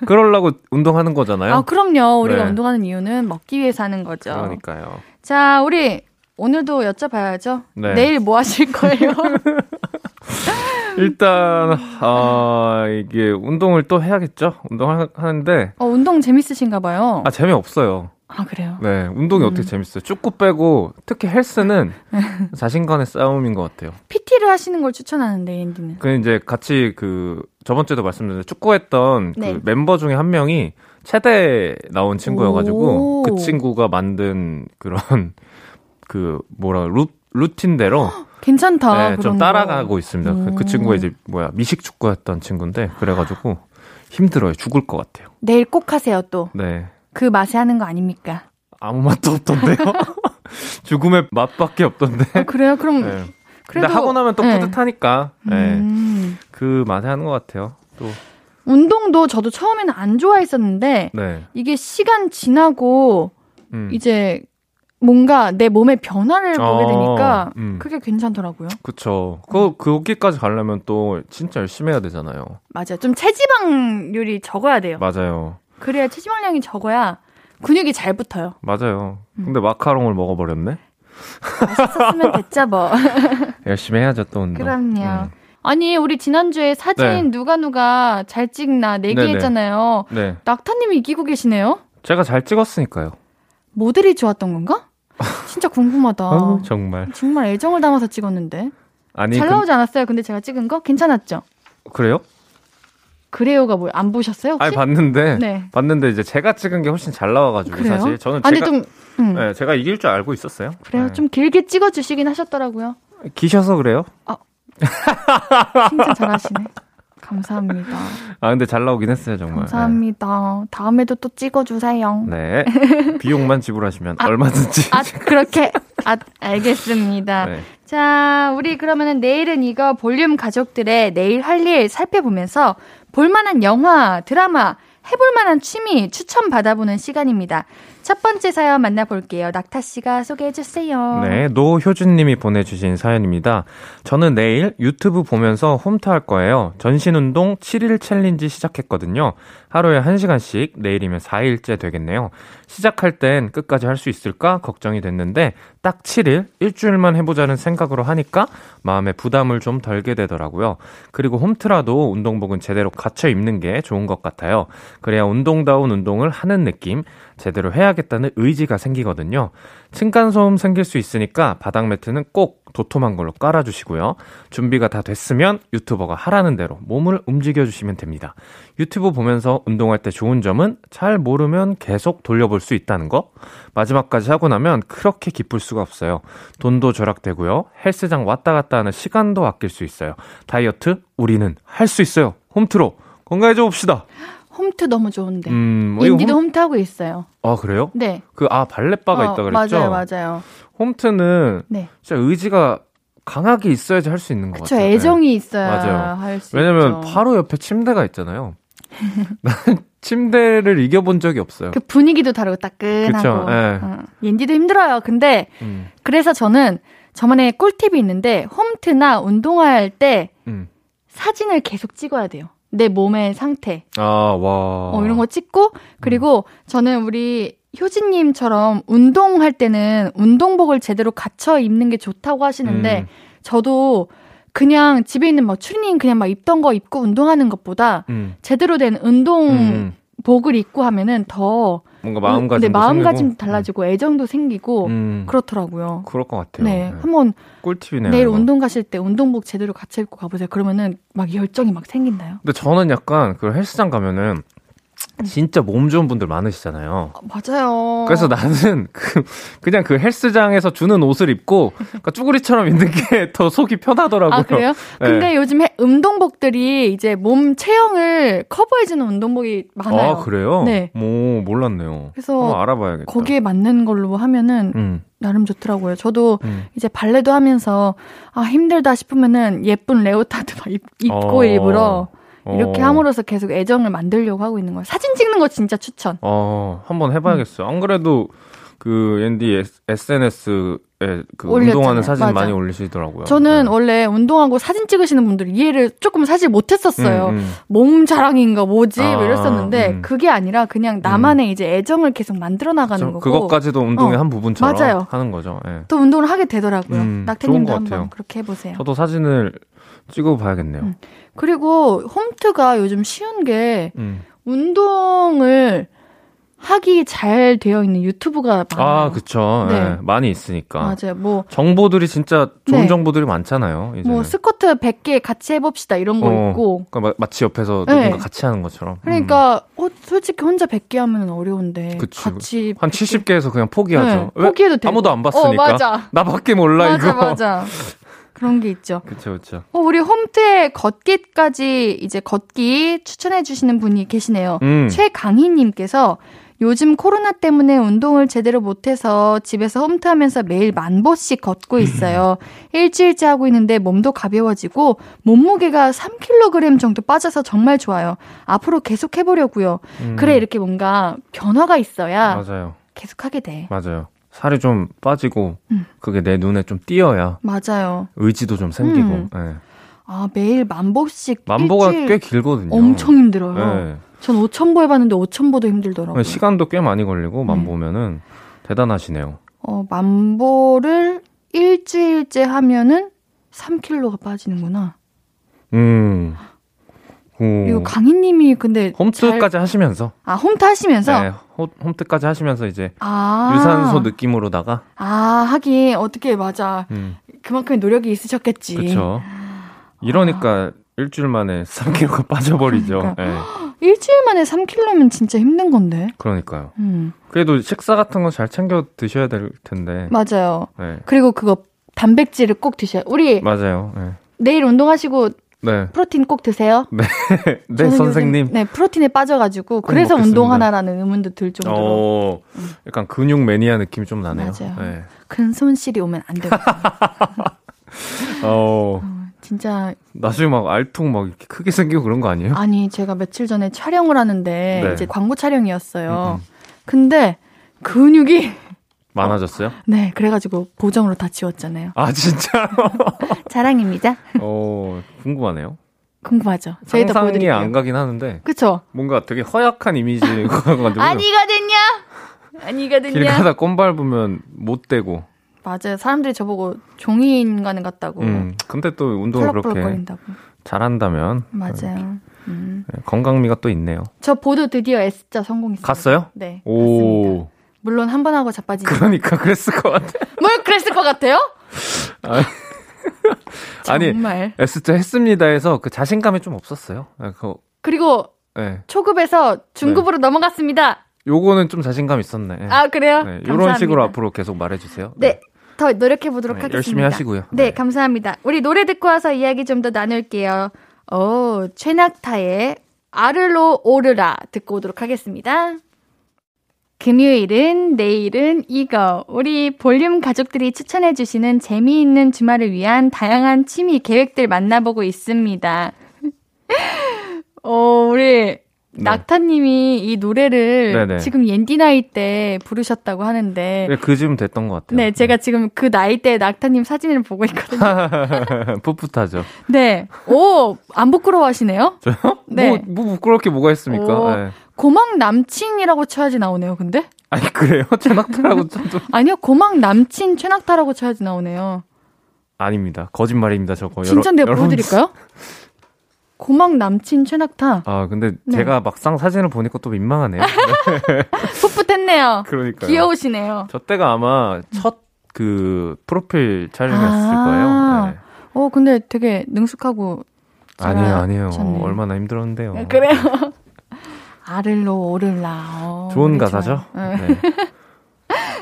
그러려고 운동하는 거잖아요. 아, 그럼요. 우리가 네. 운동하는 이유는 먹기 위해서 하는 거죠. 그러니까요. 자, 우리 오늘도 여쭤봐야죠. 네. 내일 뭐 하실 거예요? [laughs] 일단, 아, 이게 운동을 또 해야겠죠? 운동하는데, 어, 운동 재밌으신가 봐요. 아, 재미없어요. 아, 그래요? 네, 운동이 음. 어떻게 재밌어요? 축구 빼고 특히 헬스는 [laughs] 자신간의 싸움인 것 같아요. PT를 하시는 걸 추천하는데, 앤디는. 그 이제 같이 그 저번 주에도 말씀드렸는데 축구했던 네. 그 멤버 중에 한 명이 체대 나온 친구여가지고 오. 그 친구가 만든 그런 그 뭐라 루 루틴대로 괜찮다. 네, 좀 거. 따라가고 있습니다. 그, 그 오. 친구가 이제 뭐야 미식 축구했던 친구인데 그래가지고 힘들어요. 죽을 것 같아요. 내일 꼭 하세요, 또. 네. 그 맛에 하는 거 아닙니까? 아무 맛도 없던데요. [laughs] [laughs] 죽음의 맛밖에 없던데. 아, 그래요? 그럼. 네. 그래도. 근데 하고 나면 또 네. 뿌듯하니까 네. 음. 그 맛에 하는 것 같아요. 또 운동도 저도 처음에는 안 좋아했었는데 네. 이게 시간 지나고 음. 이제 뭔가 내 몸의 변화를 보게 어, 되니까 음. 그게 괜찮더라고요. 그쵸. 그, 거기까지 가려면 또 진짜 열심히 해야 되잖아요. 맞아요. 좀 체지방률이 적어야 돼요. 맞아요. 그래야 체지방량이 적어야 근육이 잘 붙어요. 맞아요. 음. 근데 마카롱을 먹어버렸네? 맛있었으면 됐죠 뭐. [laughs] 열심히 해야죠, 또 운동. 그럼요. 음. 아니 우리 지난주에 사진 네. 누가 누가 잘 찍나 내기했잖아요. 네. 낙타님이 이기고 계시네요. 제가 잘 찍었으니까요. 모델이 좋았던 건가? 진짜 궁금하다. 어, 정말. 정말 애정을 담아서 찍었는데 아니, 잘 그- 나오지 않았어요? 근데 제가 찍은 거 괜찮았죠? 그래요? 그래요가 뭐예요? 안 보셨어요 혹시? 아니, 봤는데. 네. 봤는데 이제 제가 찍은 게 훨씬 잘 나와가지고 그래요? 사실 저는 아, 제가 좀 음, 네, 제가 이길 줄 알고 있었어요. 그래요. 네. 좀 길게 찍어주시긴 하셨더라고요. 기셔서 그래요? 칭찬 잘하시네. 감사합니다. [laughs] 아 근데 잘 나오긴 했어요 정말. 감사합니다. 다음에도 또 찍어주세요. 네. 네. [laughs] 비용만 지불하시면 얼마든지. 아, 그렇게. 아, 알겠습니다. 네. 자, 우리 그러면은 내일은 이거 볼륨 가족들의 내일 할 일 살펴보면서 볼만한 영화, 드라마, 해볼만한 취미 추천 받아보는 시간입니다. 첫 번째 사연 만나볼게요. 낙타 씨가 소개해 주세요. 네, 노효준님이 보내주신 사연입니다. 저는 내일 유튜브 보면서 홈트 할 거예요. 전신 운동 7일 challenge 시작했거든요. 하루에 1시간씩 내일이면 4일째 되겠네요. 시작할 땐 끝까지 할 수 있을까 걱정이 됐는데 딱 7일, 일주일만 해보자는 생각으로 하니까 마음에 부담을 좀 덜게 되더라고요. 그리고 홈트라도 운동복은 제대로 갖춰 입는 게 좋은 것 같아요. 그래야 운동다운 운동을 하는 느낌, 제대로 해야겠다는 의지가 생기거든요. 층간소음 생길 수 있으니까 바닥 매트는 꼭 도톰한 걸로 깔아주시고요. 준비가 다 됐으면 유튜버가 하라는 대로 몸을 움직여주시면 됩니다. 유튜브 보면서 운동할 때 좋은 점은 잘 모르면 계속 돌려볼 수 있다는 거. 마지막까지 하고 나면 그렇게 기쁠 수가 없어요. 돈도 절약되고요. 헬스장 왔다 갔다 하는 시간도 아낄 수 있어요. 다이어트 우리는 할 수 있어요. 홈트로 건강해져 봅시다. 홈트 너무 좋은데. 음, 뭐 인디도 홈... 홈트 하고 있어요. 아 그래요? 네. 그 아 발렛바가 어, 있다 그랬죠? 맞아요, 맞아요. 홈트는 네. 진짜 의지가 강하게 있어야지 할 수 있는 것 그쵸, 같아요. 애정이 있어야 맞아요. 할수 왜냐면 있죠. 바로 옆에 침대가 있잖아요. [laughs] 침대를 이겨본 적이 없어요. 그 분위기도 다르고 따끈하고. 그쵸, 예. 어, 옌디도 힘들어요. 근데 음, 그래서 저는 저만의 꿀팁이 있는데 홈트나 운동할 때 음. 사진을 계속 찍어야 돼요. 내 몸의 상태. 아, 와. 어, 이런 거 찍고 그리고 저는 우리 효진님처럼 운동할 때는 운동복을 제대로 갖춰 입는 게 좋다고 하시는데 음. 저도 그냥 집에 있는 막 추리닝 그냥 막 입던 거 입고 운동하는 것보다 음, 제대로 된 음, 운동복을 입고 하면은 더 뭔가 마음가짐도 네, 마음가짐도 생기고. 달라지고 애정도 생기고 음, 그렇더라고요. 그럴 것 같아요. 네, 네. 한번 꿀팁이네요. 내일 이거. 운동 가실 때 운동복 제대로 갖춰 입고 가보세요. 그러면은 막 열정이 막 생긴다요. 근데 저는 약간 그 헬스장 가면은 음. 진짜 몸 좋은 분들 많으시잖아요. 어, 맞아요. 그래서 나는 [laughs] 그 그냥 그 헬스장에서 주는 옷을 입고 그러니까 쭈구리처럼 입는 게 [laughs] 더 속이 편하더라고요. 아 그래요? 네. 근데 요즘 해- 운동복들이 이제 몸 체형을 커버해주는 운동복이 많아요. 아 그래요? 네. 오 몰랐네요. 그래서 알아봐야겠다. 거기에 맞는 걸로 하면은 음, 나름 좋더라고요. 저도 음. 이제 발레도 하면서 아 힘들다 싶으면은 예쁜 레오타드 막 입, 입고 어. 일부러 이렇게 어. 함으로써 계속 애정을 만들려고 하고 있는 거예요. 사진 찍는 거 진짜 추천. 어, 한번 해봐야겠어요. 안 그래도 그 앤디 SNS 에그 올렸잖아요. 운동하는 사진 맞아. 많이 올리시더라고요. 저는 네. 원래 운동하고 사진 찍으시는 분들 이해를 조금 사실 못했었어요. 음, 음. 몸 자랑인가 뭐지 아, 뭐 이랬었는데 음. 그게 아니라 그냥 나만의 이제 애정을 계속 만들어 나가는 좀 거고 그것까지도 운동의 어, 한 부분처럼 맞아요. 하는 거죠. 예. 또 운동을 하게 되더라고요. 음, 낙태님도 것 한번 같아요. 그렇게 해보세요. 저도 사진을 찍어봐야겠네요. 음. 그리고 홈트가 요즘 쉬운 게 음. 운동을 하기 잘 되어 있는 유튜브가 많아요. 아, 그쵸. 네. 예, 많이 있으니까. 맞아요. 뭐, 정보들이 진짜 좋은 네. 정보들이 많잖아요. 이제는. 뭐 스쿼트 100개 같이 해봅시다 이런 거 어, 있고. 그러니까 마- 마치 옆에서 네. 누군가 같이 하는 것처럼. 음. 그러니까 어, 솔직히 혼자 100개 하면 어려운데 그치. 같이 한 100개 70개에서 그냥 포기하죠. 네, 왜? 포기해도 되고. 아무도 안 봤으니까. 어, 맞아. 나밖에 몰라 맞아, 이거. 맞아. 그런 게 있죠. 그쵸 그쵸. 어, 우리 홈트에 걷기까지 이제 걷기 추천해 주시는 분이 계시네요. 음. 최강희님께서 요즘 코로나 때문에 운동을 제대로 못해서 집에서 홈트하면서 매일 만 보씩 걷고 있어요. 일주일째 하고 있는데 몸도 가벼워지고 몸무게가 3kg 정도 빠져서 정말 좋아요. 앞으로 계속 해보려고요. 음, 그래 이렇게 뭔가 변화가 있어야 맞아요. 계속 하게 돼. 맞아요. 살이 좀 빠지고 음. 그게 내 눈에 좀 띄어야 맞아요. 의지도 좀 생기고. 음. 예. 아 매일 만 보씩 만보가 일주일 꽤 길거든요. 엄청 힘들어요. 예. 전 5천 보 해봤는데 5천 보도 힘들더라고요. 시간도 꽤 많이 걸리고 만 네. 보면은 대단하시네요. 어, 만보를 일주일째 하면은 3kg가 빠지는구나. 음. 오. 이거 강희님이 근데 홈트까지 잘- 하시면서 아 홈트 하시면서 네, 홈- 홈트까지 하시면서 이제 아 유산소 느낌으로다가 아 하긴 어떻게 맞아 음, 그만큼의 노력이 있으셨겠지. 그렇죠. 이러니까 일주일 만에 3kg가 빠져버리죠. 그러니까. 예. 일주일 만에 3kg면 진짜 힘든 건데. 그러니까요. 음 그래도 식사 같은 거 잘 챙겨 드셔야 될 텐데. 맞아요. 네. 그리고 그거 단백질을 꼭 드셔요. 우리 맞아요. 네. 내일 운동하시고 네. 프로틴 꼭 드세요. 네, [laughs] 저는 선생님. 네 프로틴에 빠져가지고 꼭 그래서 먹겠습니다. 운동하나라는 의문도 들 정도로 어, 약간 근육 매니아 느낌이 좀 나네요. 맞아요. 네. 큰 손실이 오면 안 되고 [laughs] 어, 진짜 나중에 막 알통 막 이렇게 크게 생기고 그런 거 아니에요? 아니 제가 며칠 전에 촬영을 하는데 네. 이제 광고 촬영이었어요. 음, 음. 근데 근육이 [laughs] 많아졌어요? 네 그래가지고 보정으로 다 지웠잖아요. 아, 진짜로? [laughs] 자랑입니다. 어, 궁금하네요. 궁금하죠? 저희도 상상이. 안 가긴 하는데, 그쵸? 뭔가 되게 허약한 이미지가 가지고. 아니거든요. 길 아니거든요. 가다 꼼 밟으면 못 되고. 맞아요. 사람들이 저보고 종이 인간 같다고 음, 근데 또 운동을 그렇게 펄럭펄럭거린다고. 잘한다면. 맞아요. 음. 네, 건강미가 또 있네요. 저 보드 드디어 S자 성공했어요. 갔어요? 네. 갔습니다. 오. 물론 한 번 하고 자빠지는. 그러니까 [laughs] 그랬을 것 같아. [laughs] 뭘 그랬을 것 같아요? 아니, [laughs] 정말. S자 했습니다 해서 그 자신감이 좀 없었어요. 네, 그, 그리고 네. 초급에서 중급으로 넘어갔습니다. 요거는 좀 자신감 있었네. 네. 아 그래요? 네. 이런 식으로 앞으로 계속 말해주세요. 네. 더 노력해 보도록 네, 하겠습니다. 열심히 하시고요. 네, 네. 감사합니다. 우리 노래 듣고 와서 이야기 좀 더 나눌게요. 오, 최낙타의 아르로 오르라 듣고 오도록 하겠습니다. 금요일은 내일은 이거 우리 볼륨 가족들이 추천해 주시는 재미있는 주말을 위한 다양한 취미 계획들 만나보고 있습니다. [laughs] 어, 우리 낙타님이 이 노래를 네. 네네. 지금 옌디 나이 때 부르셨다고 하는데 네, 그쯤 됐던 것 같아요. 네, 제가 지금 그 나이 때 낙타님 사진을 보고 있거든요. [laughs] 풋풋하죠. 네. 오, 안 부끄러워하시네요? 저요? 네. 뭐, 뭐 부끄러울 게 뭐가 있습니까? 오. 네. 고막 남친이라고 쳐야지 나오네요, 근데? 아니, 그래요? [laughs] 최낙타라고 좀, 좀. 아니요, 고막 남친 최낙타라고 쳐야지 나오네요. 아닙니다. 거짓말입니다, 저거. 진짜인데 여러- 여러분. 보여드릴까요? 고막 남친 최낙타. 아, 근데 네. 제가 막상 사진을 보니까 또 민망하네요. [laughs] 풋풋했네요. 그러니까요. 귀여우시네요. 저 때가 아마 첫 그 프로필 촬영이었을 아. 거예요. 네. 어, 근데 되게 능숙하고. 아니에요, 아니에요. 잘하셨네요. 얼마나 힘들었는데요. 아, 그래요? [laughs] 아를로 오를라. 어, 좋은 가사죠? 좋아요. 네.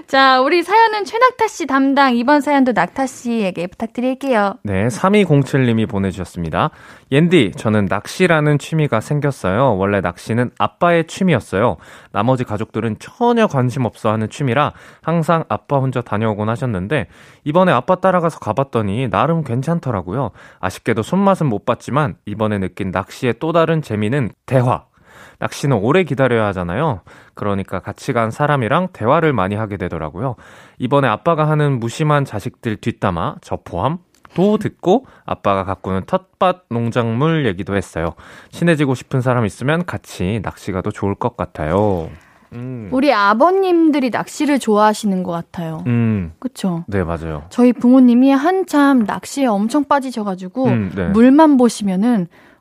네. 자, 우리 사연은 최낙타 씨 담당. 이번 사연도 낙타 씨에게 부탁드릴게요. 네, 3207님이 보내주셨습니다. 옌디, 저는 낚시라는 취미가 생겼어요. 원래 낚시는 아빠의 취미였어요. 나머지 가족들은 전혀 관심 없어 하는 취미라 항상 아빠 혼자 다녀오곤 하셨는데, 이번에 아빠 따라가서 가봤더니 나름 괜찮더라고요. 아쉽게도 손맛은 못 봤지만, 이번에 느낀 낚시의 또 다른 재미는 대화. 낚시는 오래 기다려야 하잖아요. 그러니까 같이 간 사람이랑 대화를 많이 하게 되더라고요. 이번에 아빠가 하는 무심한 자식들 뒷담화, 저 포함, 도 듣고 아빠가 가꾸는 텃밭 농작물 얘기도 했어요. 친해지고 싶은 사람 있으면 같이 낚시 가도 좋을 것 같아요. 음. 우리 아버님들이 낚시를 좋아하시는 것 같아요. 음. 그쵸? 네, 맞아요. 저희 부모님이 한참 낚시에 엄청 빠지셔가지고, 음, 네. 물만 보시면은, 어,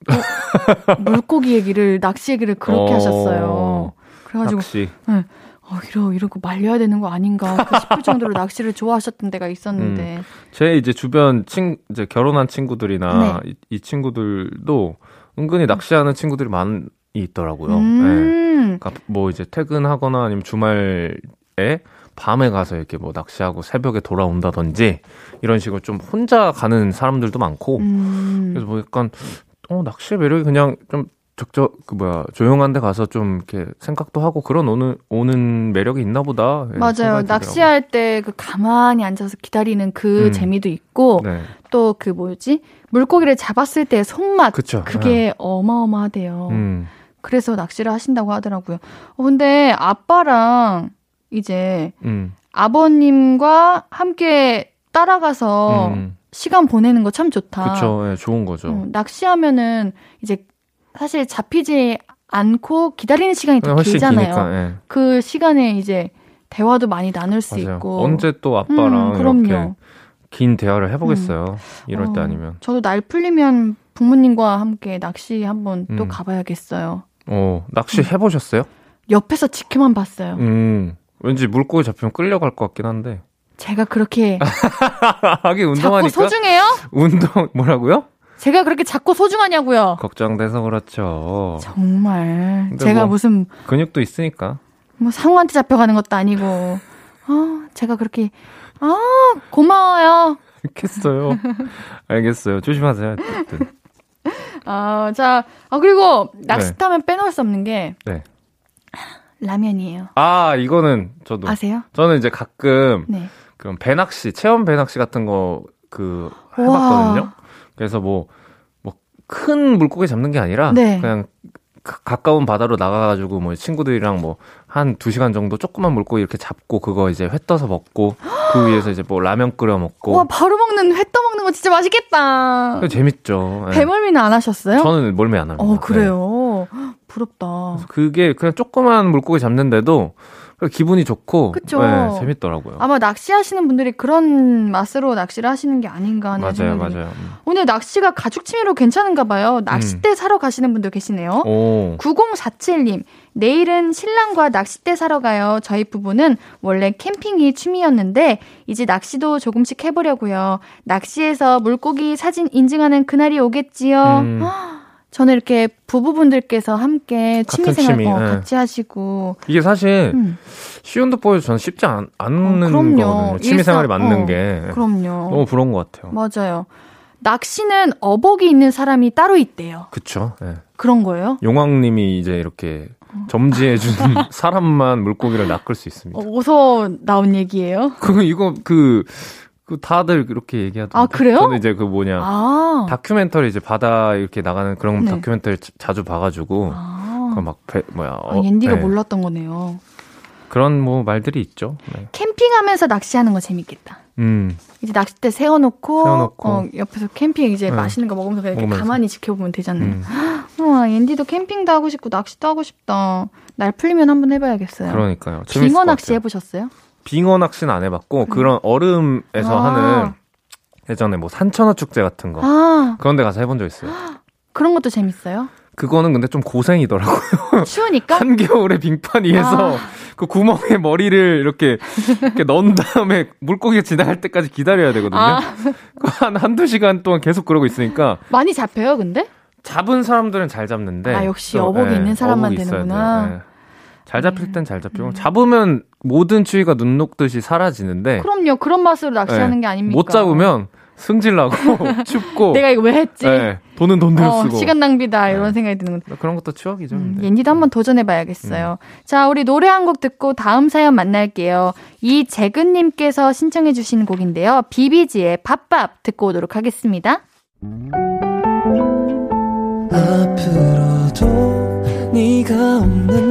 물고기 얘기를, 낚시 얘기를 그렇게 어, 하셨어요. 그래가지고, 낚시. 어, 이러, 이러고 말려야 되는 거 아닌가 그 싶을 정도로 낚시를 좋아하셨던 때가 있었는데. 음. 제 이제 주변 친 이제 결혼한 친구들이나 네. 이, 이 친구들도 은근히 낚시하는 친구들이 많이 있더라고요. 네. 음. 그러니까 뭐 이제 퇴근하거나 아니면 주말에 밤에 가서 이렇게 뭐 낚시하고 새벽에 돌아온다든지 이런 식으로 좀 혼자 가는 사람들도 많고 음. 그래서 뭐 약간 어 낚시의 매력이 그냥 좀 적적 그 뭐야 조용한 데 가서 좀 이렇게 생각도 하고 그런 오는 오는 매력이 있나 보다. 예, 맞아요. 낚시할 때 그 가만히 앉아서 기다리는 그 음. 재미도 있고 네. 또그 뭐지? 물고기를 잡았을 때 손맛 그쵸. 그게 어마어마하대요. 음. 그래서 낚시를 하신다고 하더라고요. 어, 근데 아빠랑 이제 음. 아버님과 함께 따라가서 음. 시간 보내는 거 참 좋다. 그쵸. 예, 좋은 거죠. 어, 낚시하면은 이제 사실 잡히지 않고 기다리는 시간이 더 길잖아요. 기니까. 예. 그 시간에 이제 대화도 많이 나눌 수 맞아요. 있고. 언제 또 아빠랑 음, 그럼요. 이렇게 긴 대화를 해보겠어요. 이럴 때 어, 아니면. 저도 날 풀리면 부모님과 함께 낚시 한번 또 음. 가봐야겠어요. 어, 낚시 해보셨어요? 옆에서 지켜만 봤어요. 음, 왠지 물고기 잡히면 끌려갈 것 같긴 한데. 제가 그렇게 [laughs] 작고 운동하니까. 소중해요? 운동, 뭐라고요? 제가 그렇게 작고 소중하냐고요? 걱정돼서 그렇죠. 정말 근데 제가 뭐- 무슨 근육도 있으니까. 뭐 상우한테 잡혀가는 것도 아니고 아 제가 그렇게 아 고마워요. 알겠어요. 알겠어요. 조심하세요. 어쨌든. 아자 아, 그리고 낚시 타면 빼놓을 수 없는 게 네. 라면이에요. 아, 이거는 저도. 아세요? 저는 이제 가끔 네. 그런 배낚시, 체험 배낚시 같은 거 그. 해봤거든요. 그래서 뭐, 뭐 큰 물고기 잡는 게 아니라 네. 그냥 가, 가까운 바다로 나가가지고 뭐 친구들이랑 뭐 한 두 시간 정도 조그만 물고기 이렇게 잡고 그거 이제 회 떠서 먹고 그 [gasps] 위에서 이제 뭐 라면 끓여 먹고 와 바로 먹는 회 떠 먹는 거 진짜 맛있겠다. 재밌죠. 예. 배멀미는 안 하셨어요? 저는 멀미 안 합니다. 어 네. 그래요. 부럽다. 그게 그냥 조그만 물고기 잡는데도 기분이 좋고 그쵸. 네, 재밌더라고요. 아마 낚시하시는 분들이 그런 맛으로 낚시를 하시는 게 아닌가 하는 맞아요, 생각이 맞아요. 음. 오늘 낚시가 가죽 취미로 괜찮은가 봐요. 낚싯대 사러 가시는 분들 계시네요. 오, 9047님, 내일은 신랑과 낚싯대 사러 가요. 저희 부부는 원래 캠핑이 취미였는데, 이제 낚시도 조금씩 해보려고요. 낚시에서 물고기 사진 인증하는 그날이 오겠지요. 음. 저는 이렇게 부부분들께서 함께 취미생활 취미, 어, 네. 같이 하시고, 이게 사실 음, 쉬운 듯 보여도 저는 쉽지 않, 않는 어. 거거든요. 취미생활이 맞는 어, 게 그럼요. 너무 부러운 것 같아요. 맞아요. 낚시는 어복이 있는 사람이 따로 있대요. 그쵸? 예. 그런 거예요? 용왕님이 이제 이렇게 점지해준 [laughs] 사람만 물고기를 낚을 수 있습니다. 어, 어서 나온 얘기예요? 그 이거 그, 그 다들 그렇게 얘기하던데. 아, 그래요? 저는 이제 그 뭐냐 아. 다큐멘터리 이제 바다 이렇게 나가는 그런 네. 다큐멘터리 자- 자주 봐가지고 아. 그막 뭐야 아, 어, 옌디가 네. 몰랐던 거네요. 그런 뭐 말들이 있죠. 네. 캠핑하면서 낚시하는 거 재밌겠다. 음 이제 낚싯대 세워놓고, 세워놓고. 어, 옆에서 캠핑 이제 네. 맛있는 거 먹으면서 그냥 이렇게 먹으면서. 가만히 지켜보면 되잖아요. 음. 우와, 옌디도 캠핑도 하고 싶고 낚시도 하고 싶다. 날 풀리면 한번 해봐야겠어요. 그러니까요. 빙어 것 낚시. 해보셨어요? 빙어 낚시는 안 해봤고 그런 얼음에서 아. 하는 예전에 뭐 산천어 축제 같은 거 아, 그런 데 가서 해본 적 있어요. [gasps] 그런 것도 재밌어요? 그거는 근데 좀 고생이더라고요. [laughs] 추우니까? 한겨울에 빙판 위에서 아. 그 구멍에 머리를 이렇게, 이렇게 넣은 다음에 물고기가 지나갈 때까지 기다려야 되거든요. 아. 한, 한두 시간 동안 계속 그러고 있으니까 많이 잡혀요, 근데? 잡은 사람들은 잘 잡는데. 아, 역시 또, 어복이 예, 있는 사람만 어복이 되는구나. 잘 잡힐 땐 잘 잡히고 음. 잡으면 모든 추위가 눈 녹듯이 사라지는데 그럼요. 그런 맛으로 낚시하는 게 아닙니까? 네. 못 잡으면 승질나고 [laughs] [laughs] 춥고 내가 이거 왜 했지? 예, 돈은 돈대로 어, 쓰고 시간 낭비다 이런 네. 생각이 드는 건. 그런 것도 추억이죠. 음. 옌디도 한번 도전해봐야겠어요. 자, 우리 노래 한 곡 듣고 다음 사연 만날게요. 이재근님께서 신청해 주신 곡인데요. 비비지의 밥밥 듣고 오도록 하겠습니다. 앞으로도 네가 없는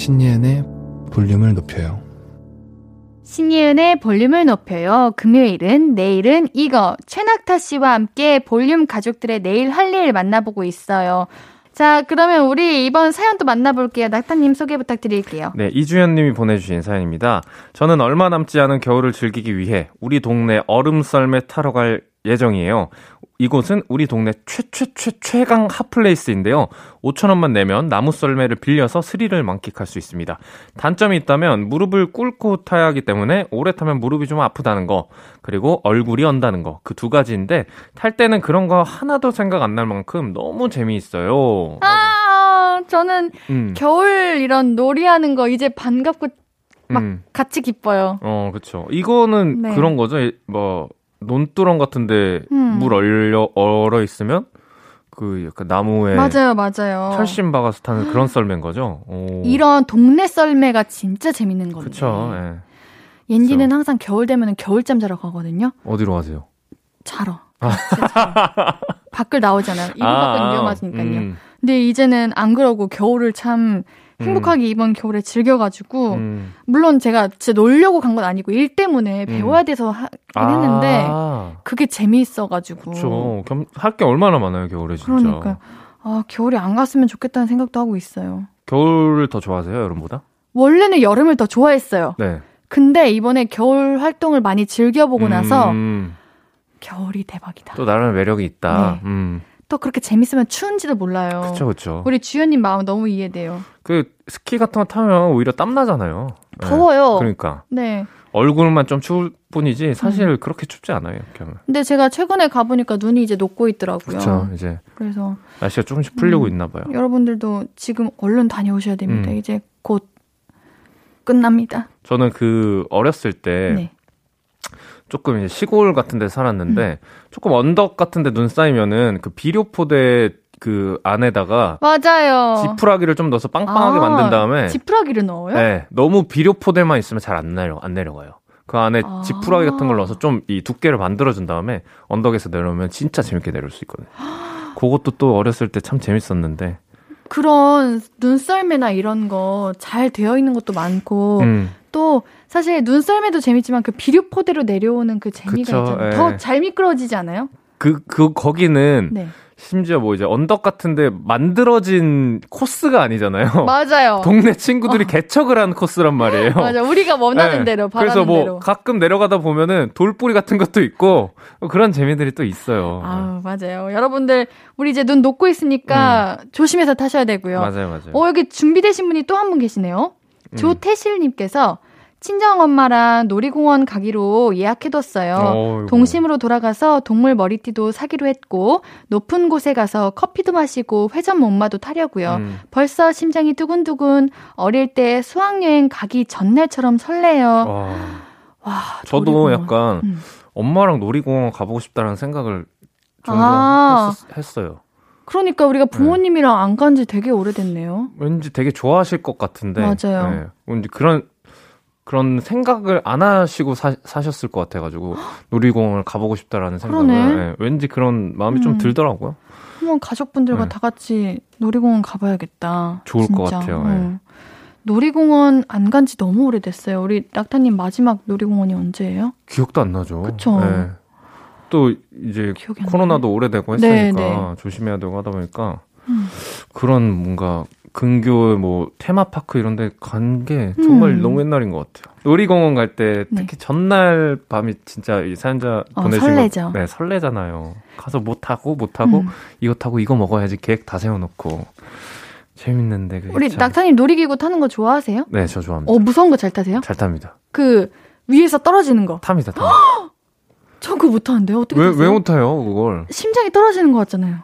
신예은의 볼륨을 높여요 신예은의 볼륨을 높여요. 금요일은 내일은 이거 최낙타 씨와 함께 볼륨 가족들의 내일 할 일 만나보고 있어요. 자, 그러면 우리 이번 사연 또 만나볼게요. 낙타님 소개 부탁드릴게요. 네, 이주연 님이 보내주신 사연입니다. 저는 얼마 남지 않은 겨울을 즐기기 위해 우리 동네 얼음 썰매 타러 갈 예정이에요. 이곳은 우리 동네 최최최 최강 hot place인데요. 5천원만 내면 나무 썰매를 빌려서 스릴을 만끽할 수 있습니다. 단점이 있다면 무릎을 꿇고 타야 하기 때문에 오래 타면 무릎이 좀 아프다는 거, 그리고 얼굴이 언다는 거, 그 두 가지인데 탈 때는 그런 거 하나도 생각 안 날 만큼 너무 재미있어요. 아, 저는 음, 겨울 이런 놀이하는 거 이제 반갑고 막 음. 같이 기뻐요. 어, 그쵸. 이거는 네. 그런 거죠. 이- 뭐, 논두렁 같은데 음. 물 얼려, 얼어 있으면 그 약간 나무에 맞아요, 맞아요. 철심 박아서 타는 그런 썰매인 거죠. 오. 이런 동네 썰매가 진짜 재밌는 건데. 그쵸. 예. 옌디는 항상 겨울 되면 겨울잠 자러 가거든요. 어디로 가세요? 자러. 자러. [laughs] 밖을 나오잖아요. 이불 밖은 위험하니까요. 음, 근데 이제는 안 그러고 겨울을 참 행복하게 이번 겨울에 즐겨가지고 음. 물론 제가 진짜 놀려고 간 건 아니고 일 때문에 음. 배워야 돼서 하긴 했는데 아, 그게 재미있어가지고 그쵸. 할게 얼마나 많아요, 겨울에 진짜. 그러니까 아 겨울에 안 갔으면 좋겠다는 생각도 하고 있어요. 겨울을 더 좋아하세요, 여름보다? 원래는 여름을 더 좋아했어요. 네. 근데 이번에 겨울 활동을 많이 즐겨보고 나서 음, 겨울이 대박이다. 또 나름의 매력이 있다. 네. 음. 또 그렇게 재밌으면 추운지도 몰라요. 그쵸, 그쵸. 우리 주연님 마음 너무 이해돼요. 그 스키 같은 거 타면 오히려 땀 나잖아요. 네. 더워요. 그러니까. 네. 얼굴만 좀 추울 뿐이지 사실 음. 그렇게 춥지 않아요. 겨울. 근데 제가 최근에 가보니까 눈이 이제 녹고 있더라고요. 그렇죠. 이제 그래서 날씨가 조금씩 풀리고 음. 있나 봐요. 여러분들도 지금 얼른 다녀오셔야 됩니다. 음. 이제 곧 끝납니다. 저는 그 어렸을 때 네. 조금 이제 시골 같은 데 살았는데 음. 조금 언덕 같은 데 눈 쌓이면은 그 비료포대 그 안에다가 맞아요. 지푸라기를 좀 넣어서 빵빵하게 아, 만든 다음에 지푸라기를 넣어요? 네, 너무 비료포대만 있으면 잘 안 내려 안 내려가요. 그 안에 아. 지푸라기 같은 걸 넣어서 좀 이 두께를 만들어 준 다음에 언덕에서 내려오면 진짜 재밌게 내려올 수 있거든요. [gasps] 그것도 또 어렸을 때 참 재밌었는데. 그런 눈썰매나 이런 거 잘 되어 있는 것도 많고 음. 또 사실 눈썰매도 재밌지만 그 비료 포대로 내려오는 그 재미가 있잖아요. 예. 더잘 미끄러지지 않아요? 그, 그, 거기는 네. 심지어 뭐 이제 언덕 같은데 만들어진 코스가 아니잖아요. [laughs] 맞아요. 동네 친구들이 개척을 한 코스란 말이에요. [laughs] 맞아. 우리가 원하는 네. 대로 바라는 그래서 뭐 대로. 가끔 내려가다 보면은 돌뿌리 같은 것도 있고 그런 재미들이 또 있어요. 아우, 맞아요. 여러분들 우리 이제 눈 녹고 있으니까 조심해서 타셔야 되고요. 음. 맞아요, 맞아요. 어, 여기 준비되신 분이 또 한 분 계시네요. 음. 조태실님께서 친정엄마랑 놀이공원 가기로 예약해뒀어요. 어이구. 동심으로 돌아가서 동물 머리띠도 사기로 했고, 높은 곳에 가서 커피도 마시고 회전 목마도 타려고요. 음. 벌써 심장이 두근두근, 어릴 때 수학여행 가기 전날처럼 설레요. 와, 와, 저도 놀이공원. 약간 음. 엄마랑 놀이공원 가보고 싶다라는 생각을 종종 아. 했 어요 그러니까 우리가 부모님이랑 안간 지 되게 오래됐네요. 왠지 되게 좋아하실 것 같은데. 맞아요. 네. 왠지 그런 그런 생각을 안 하시고 사, 사셨을 것 같아가지고 [gasps] 놀이공원을 가보고 싶다라는 생각을. 네, 왠지 그런 마음이 좀 음. 들더라고요. 한번 가족분들과 네. 다 같이 놀이공원 가봐야겠다. 좋을 것 진짜. 같아요. 응. 놀이공원 안 간 지 너무 오래됐어요. 우리 낙타님 마지막 놀이공원이 언제예요? 기억도 안 나죠. 그쵸. 네. 또 이제 코로나도 오래되고 네, 했으니까 네. 조심해야 되고 하다 보니까 음. 그런 뭔가 근교 뭐 테마파크 이런 데 간 게 정말 음. 너무 옛날인 것 같아요. 놀이공원 갈때 네. 특히 전날 밤이 진짜 이 사연자 어, 보내신 설레죠. 거 네, 설레잖아요. 가서 뭐 타고 뭐 타고 음. 이거 타고 이거 먹어야지 계획 다 세워 놓고 재밌는데 그게 우리 참... 낙타님 놀이기구 타는 거 좋아하세요? 네, 저 좋아합니다. 어, 무서운 거 잘 타세요? 잘 탑니다. 그 위에서 떨어지는 거. 탑니다, 탑니다. [gasps] 저 그거 못 타는데 어떻게 왜? 왜 못 타요, 그걸? 심장이 떨어지는 것 같잖아요.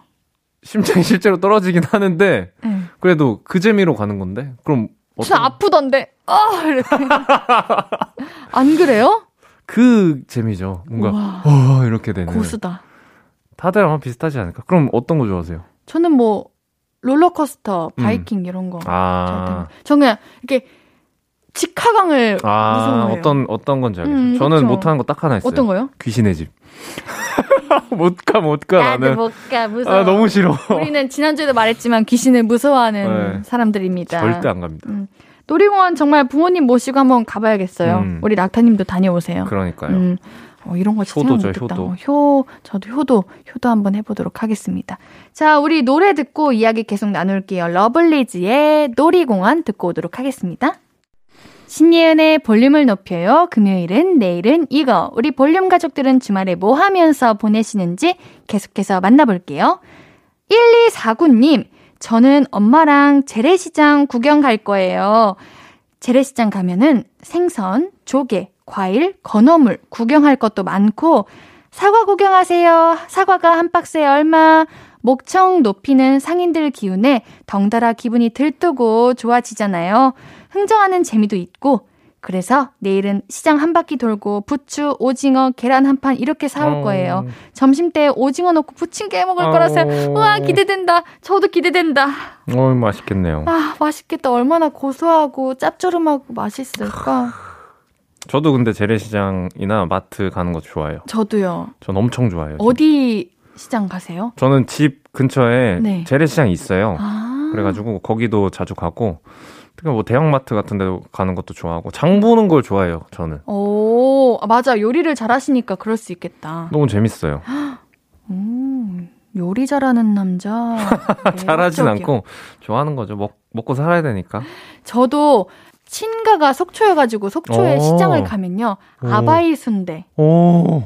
심장이 실제로 떨어지긴 하는데, 네. 그래도 그 재미로 가는 건데? 그럼, 진짜 어떤, 아프던데. 아. [laughs] 안 그래요? 그 재미죠. 뭔가, 와, 어, 이렇게 되는. 고수다. 다들 아마 비슷하지 않을까? 그럼 어떤 거 좋아하세요? 저는 뭐 롤러코스터, 음. 바이킹 이런 거. 잘 아. 저는 그냥 이렇게 직하강을 아, 무서워해요. 어떤, 어떤 건지 알겠어요. 음, 저는 그쵸. 못하는 거 딱 하나 있어요. 어떤 거요? 귀신의 집. [laughs] [laughs] 못 가, 못 가, 나는. 못 가, 무서워. 아, 너무 싫어. 우리는 지난주에도 말했지만 귀신을 무서워하는 네. 사람들입니다. 절대 안 갑니다. 놀이공원 정말 부모님 모시고 한번 가봐야겠어요. 음. 우리 낙타님도 다녀오세요. 그러니까요. 음, 어, 이런 거 진짜 효도죠. 효도. 효, 저도 효도, 효도 한번 해보도록 하겠습니다. 자, 우리 노래 듣고 이야기 계속 나눌게요. 러블리즈의 놀이공원 듣고 오도록 하겠습니다. 신예은의 볼륨을 높여요. 금요일은 내일은 이거. 우리 볼륨 가족들은 주말에 뭐 하면서 보내시는지 계속해서 만나볼게요. 1249님, 저는 엄마랑 재래시장 구경 갈 거예요. 재래시장 가면은 생선, 조개, 과일, 건어물 구경할 것도 많고, 사과 구경하세요. 사과가 한 박스에 얼마. 목청 높이는 상인들 기운에 덩달아 기분이 들뜨고 좋아지잖아요. 흥정하는 재미도 있고, 그래서 내일은 시장 한 바퀴 돌고 부추, 오징어, 계란 한 판 이렇게 사올 거예요. 어. 점심 때 오징어 넣고 부침개 해 먹을 거라서 어. 우와 기대된다. 저도 기대된다. 어, 맛있겠네요. 아 맛있겠다. 얼마나 고소하고 짭조름하고 맛있을까. 저도 근데 재래시장이나 마트 가는 거 좋아해요. 저도요. 전 엄청 좋아해요. 어디 시장 가세요? 저는 집 근처에 네. 재래시장이 있어요. 아 그래가지고 거기도 자주 가고 특히 뭐 대형마트 같은 데 가는 것도 좋아하고 장 보는 걸 좋아해요. 저는 오 아, 맞아 요리를 잘하시니까 그럴 수 있겠다. 너무 재밌어요. 음 요리 잘하는 남자. [laughs] 잘하진. 않고 좋아하는 거죠. 먹 먹고 살아야 되니까. 저도 친가가 속초여가지고 속초에 오. 시장을 가면요 오. 아바이 순대, 오,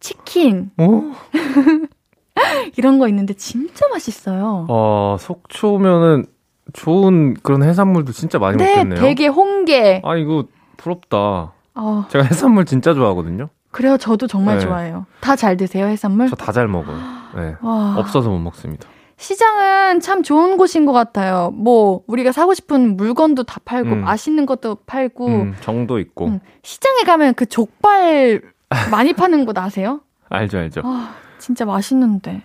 치킨 오. [laughs] [laughs] 이런 거 있는데 진짜 맛있어요. 어 속초면은 좋은 그런 해산물도 진짜 많이 네, 먹겠네요. 되게 홍게. 아 이거 부럽다. 어, 제가 해산물 진짜 좋아하거든요. 그래요. 저도 정말 네. 좋아해요. 다 잘 드세요, 해산물? 저 다 잘 먹어요. 네. 와, 없어서 못 먹습니다. 시장은 참 좋은 곳인 것 같아요. 뭐, 우리가 사고 싶은 물건도 다 팔고, 음. 맛있는 것도 팔고, 음, 정도 있고 음, 시장에 가면 그 족발 많이 파는 곳 아세요? [laughs] 알죠 알죠. 아, 진짜 맛있는데.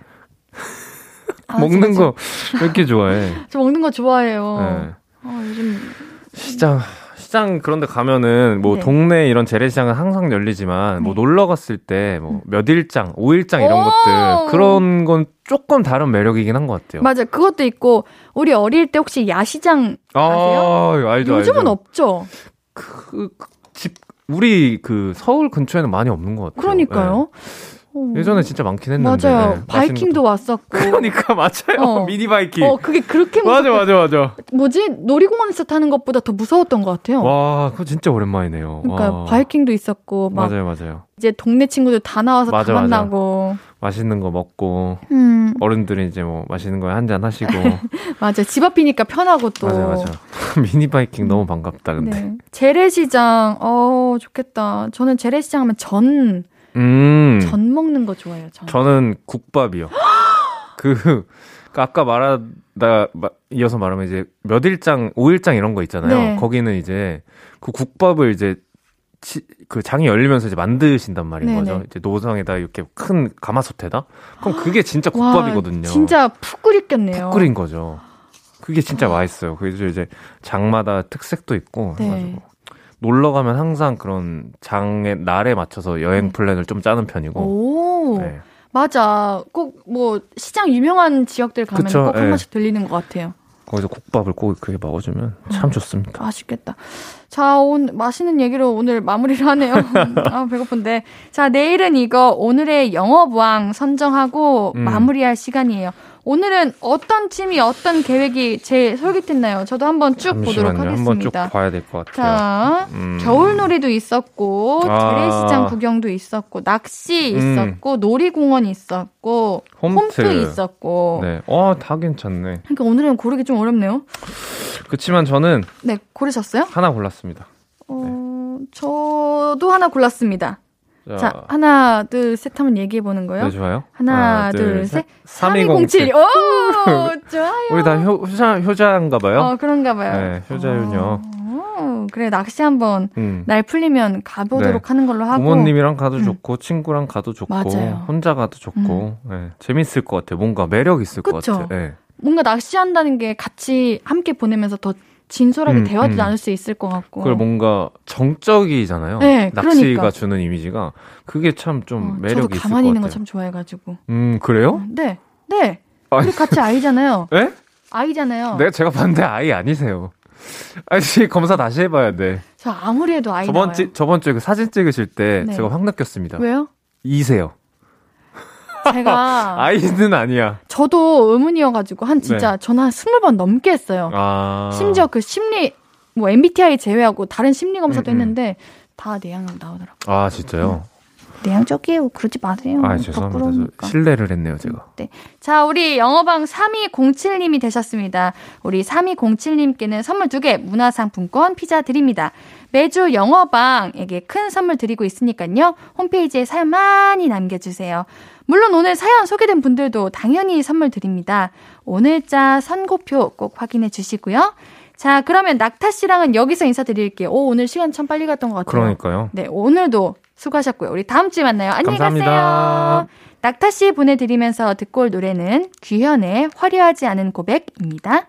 아, [laughs] 먹는 거 왜 이렇게 좋아해? 저, [laughs] 저 먹는 거 좋아해요. 네. 아, 요즘 시장 시장 그런데 가면은 뭐 네. 동네 이런 재래시장은 항상 열리지만 뭐 네. 놀러 갔을 때 뭐 몇 일장, 오일장 이런 오! 것들 그런 건 조금 다른 매력이긴 한 것 같아요. 맞아. 그것도 있고, 우리 어릴 때 혹시 야시장 아세요? 아, 알죠 요즘은 알죠. 없죠. 그, 그 집, 우리 그 서울 근처에는 많이 없는 것 같아요. 그러니까요. 어. 네. 예전에 진짜 많긴 했는데. 맞아요. 네, 바이킹도 왔었고. [laughs] 그러니까 맞아요. 어. 미니 바이킹. 어, 그게 그렇게 맞아, 무섭... 맞아, 맞아. 뭐지? 놀이공원에서 타는 것보다 더 무서웠던 것 같아요. 와, 그거 진짜 오랜만이네요. 그러니까 와. 바이킹도 있었고 막 맞아요, 맞아요. 이제 동네 친구들 다 나와서 맞아, 다 맞아. 만나고. 맛있는 거 먹고, 음, 어른들이 이제 뭐 맛있는 거 한 잔 하시고. [laughs] 맞아. 집 앞이니까 편하고 또. 맞아, 맞아. [laughs] 미니 바이킹 너무 반갑다, 근데. 네. 재래시장, 어, 좋겠다. 저는 재래시장 하면 전, 음. 전 먹는 거 좋아해요, 전. 저는 국밥이요. [gasps] 그, 그 아까 말하다 마- 이어서 말하면 이제 몇 일장, 오 일장 이런 거 있잖아요. 네. 거기는 이제 그 국밥을 이제 치, 그 장이 열리면서 이제 만드신단 말인 네네. 거죠. 이제 노상에다 이렇게 큰 가마솥에다. 그럼 그게 진짜 와, 국밥이거든요. 진짜 푹 끓였겠네요. 푹 끓인 거죠. 그게 진짜 맛있어요. 그래서 이제 장마다 특색도 있고 네. 해가지고 놀러 가면 항상 그런 장의 날에 맞춰서 여행 네. 플랜을 좀 짜는 편이고. 오, 네. 맞아. 꼭 뭐 시장 유명한 지역들 가면 그쵸, 꼭한 예. 번씩 들리는 것 같아요. 거기서 국밥을 꼭 그렇게 먹어주면 참 좋습니다. 맛있겠다. 자, 오늘 맛있는 얘기로 오늘 마무리를 하네요. [laughs] 아, 배고픈데. 자, 내일은 이거 오늘의 영업왕 선정하고 음. 마무리할 시간이에요. 오늘은 어떤 팀이 어떤 계획이 제일 솔깃했나요? 저도 한번 쭉 보도록 잠시만요. 한번 쭉 하겠습니다. 봐야 될 것 같아요. 자, 음. 겨울놀이도 있었고, 아. 재래시장 구경도 있었고, 낚시 음. 있었고, 놀이공원 있었고, 홈트. 홈트 있었고. 네, 어, 다 괜찮네. 그러니까 오늘은 고르기 좀 어렵네요. 그렇지만 저는 네, 고르셨어요? 하나 골랐 습니다. 어, 저도 하나 골랐습니다. 자, 자, 하나, 둘, 셋 하면 얘기해 보는 거예요. 네, 좋아요. 하나, 둘, 셋. 3207. 3207. 오, [laughs] 좋아요. 우리 다 효, 효자, 효자인가 봐요. 어, 그런가 봐요. 네, 효자윤요. 어, 그래, 낚시 한번 음. 날 풀리면 가보도록 네. 하는 걸로 하고. 부모님이랑 가도 음. 좋고 친구랑 가도 좋고 맞아요. 혼자 가도 좋고 네, 재밌을 것 같아요. 뭔가 매력 있을 것 그쵸? 같아요. 네. 뭔가 낚시한다는 게 같이 함께 보내면서 더 진솔하게 음, 대화도 음. 나눌 수 있을 것 같고. 그걸 뭔가 정적이잖아요. 네, 낚시가 그러니까. 주는 이미지가 그게 참좀 어, 매력이 저도 있을 가만히 것 있는 거. 참 좋아해가지고. 음 그래요? 네, 네. 아니. 우리 같이 아이잖아요. [laughs] 네? 아이잖아요. 내가 제가 봤는데 아이 아니세요. 아니 검사 다시 해봐야 돼. 저 아무리 해도 아이 저번 나와요. 주 저번 주에 그 사진 찍으실 때 네. 제가 확 느꼈습니다. 왜요? 이세요. 제가 [laughs] 아이는 아니야. 저도 의문이어가지고 한 진짜 네. 전화 한 스물 번 넘게 했어요. 아 심지어 그 심리 뭐 MBTI 제외하고 다른 심리 검사도 음, 음. 했는데 다 내향으로 나오더라고요. 아, 진짜요? 내향적이에요. 그러지 마세요. 아, 죄송합니다. 신뢰를 했네요, 제가. 자, 우리 영어방 3207님이 되셨습니다. 우리 3207님께는 선물 2개, 문화상품권, 피자 드립니다. 매주 영어방에게 큰 선물 드리고 있으니까요. 홈페이지에 사연 많이 남겨주세요. 물론 오늘 사연 소개된 분들도 당연히 선물 드립니다. 오늘자 선고표 꼭 확인해 주시고요. 자, 그러면 낙타 씨랑은 여기서 인사드릴게요. 오, 오늘 시간 참 빨리 갔던 것 같아요. 그러니까요. 네, 오늘도 수고하셨고요. 우리 다음 주에 만나요. 안녕히 감사합니다. 가세요. 낙타 씨 보내드리면서 듣고 올 노래는 규현의 화려하지 않은 고백입니다.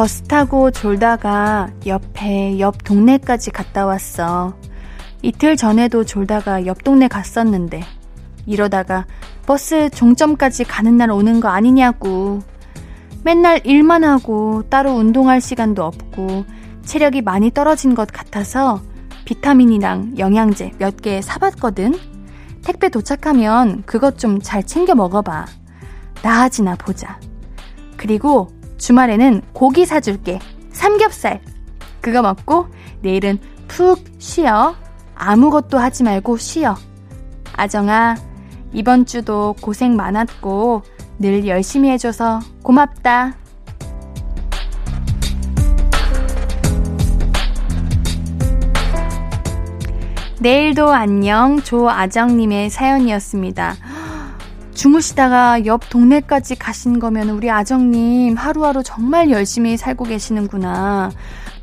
버스 타고 졸다가 옆에 옆 동네까지 갔다 왔어. 이틀 전에도 졸다가 옆 동네 갔었는데 이러다가 버스 종점까지 가는 날 오는 거 아니냐고. 맨날 일만 하고 따로 운동할 시간도 없고 체력이 많이 떨어진 것 같아서 비타민이랑 영양제 몇 개 사봤거든. 택배 도착하면 그것 좀 잘 챙겨 먹어봐. 나아지나 보자. 그리고 주말에는 고기 사줄게. 삼겹살. 그거 먹고 내일은 푹 쉬어. 아무것도 하지 말고 쉬어. 아정아, 이번 주도 고생 많았고 늘 열심히 해줘서 고맙다. 내일도 안녕 조아정님의 사연이었습니다. 주무시다가 옆 동네까지 가신 거면 우리 아정님 하루하루 정말 열심히 살고 계시는구나.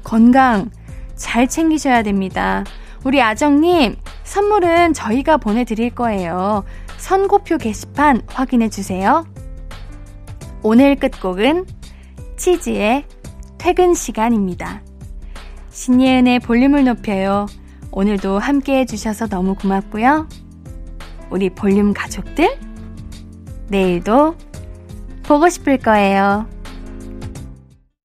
건강 잘 챙기셔야 됩니다. 우리 아정님 선물은 저희가 보내드릴 거예요. 선고표 게시판 확인해 주세요. 오늘 끝곡은 치즈의 퇴근 시간입니다. 신예은의 볼륨을 높여요. 오늘도 함께 해주셔서 너무 고맙고요. 우리 볼륨 가족들, 내일도 보고 싶을 거예요.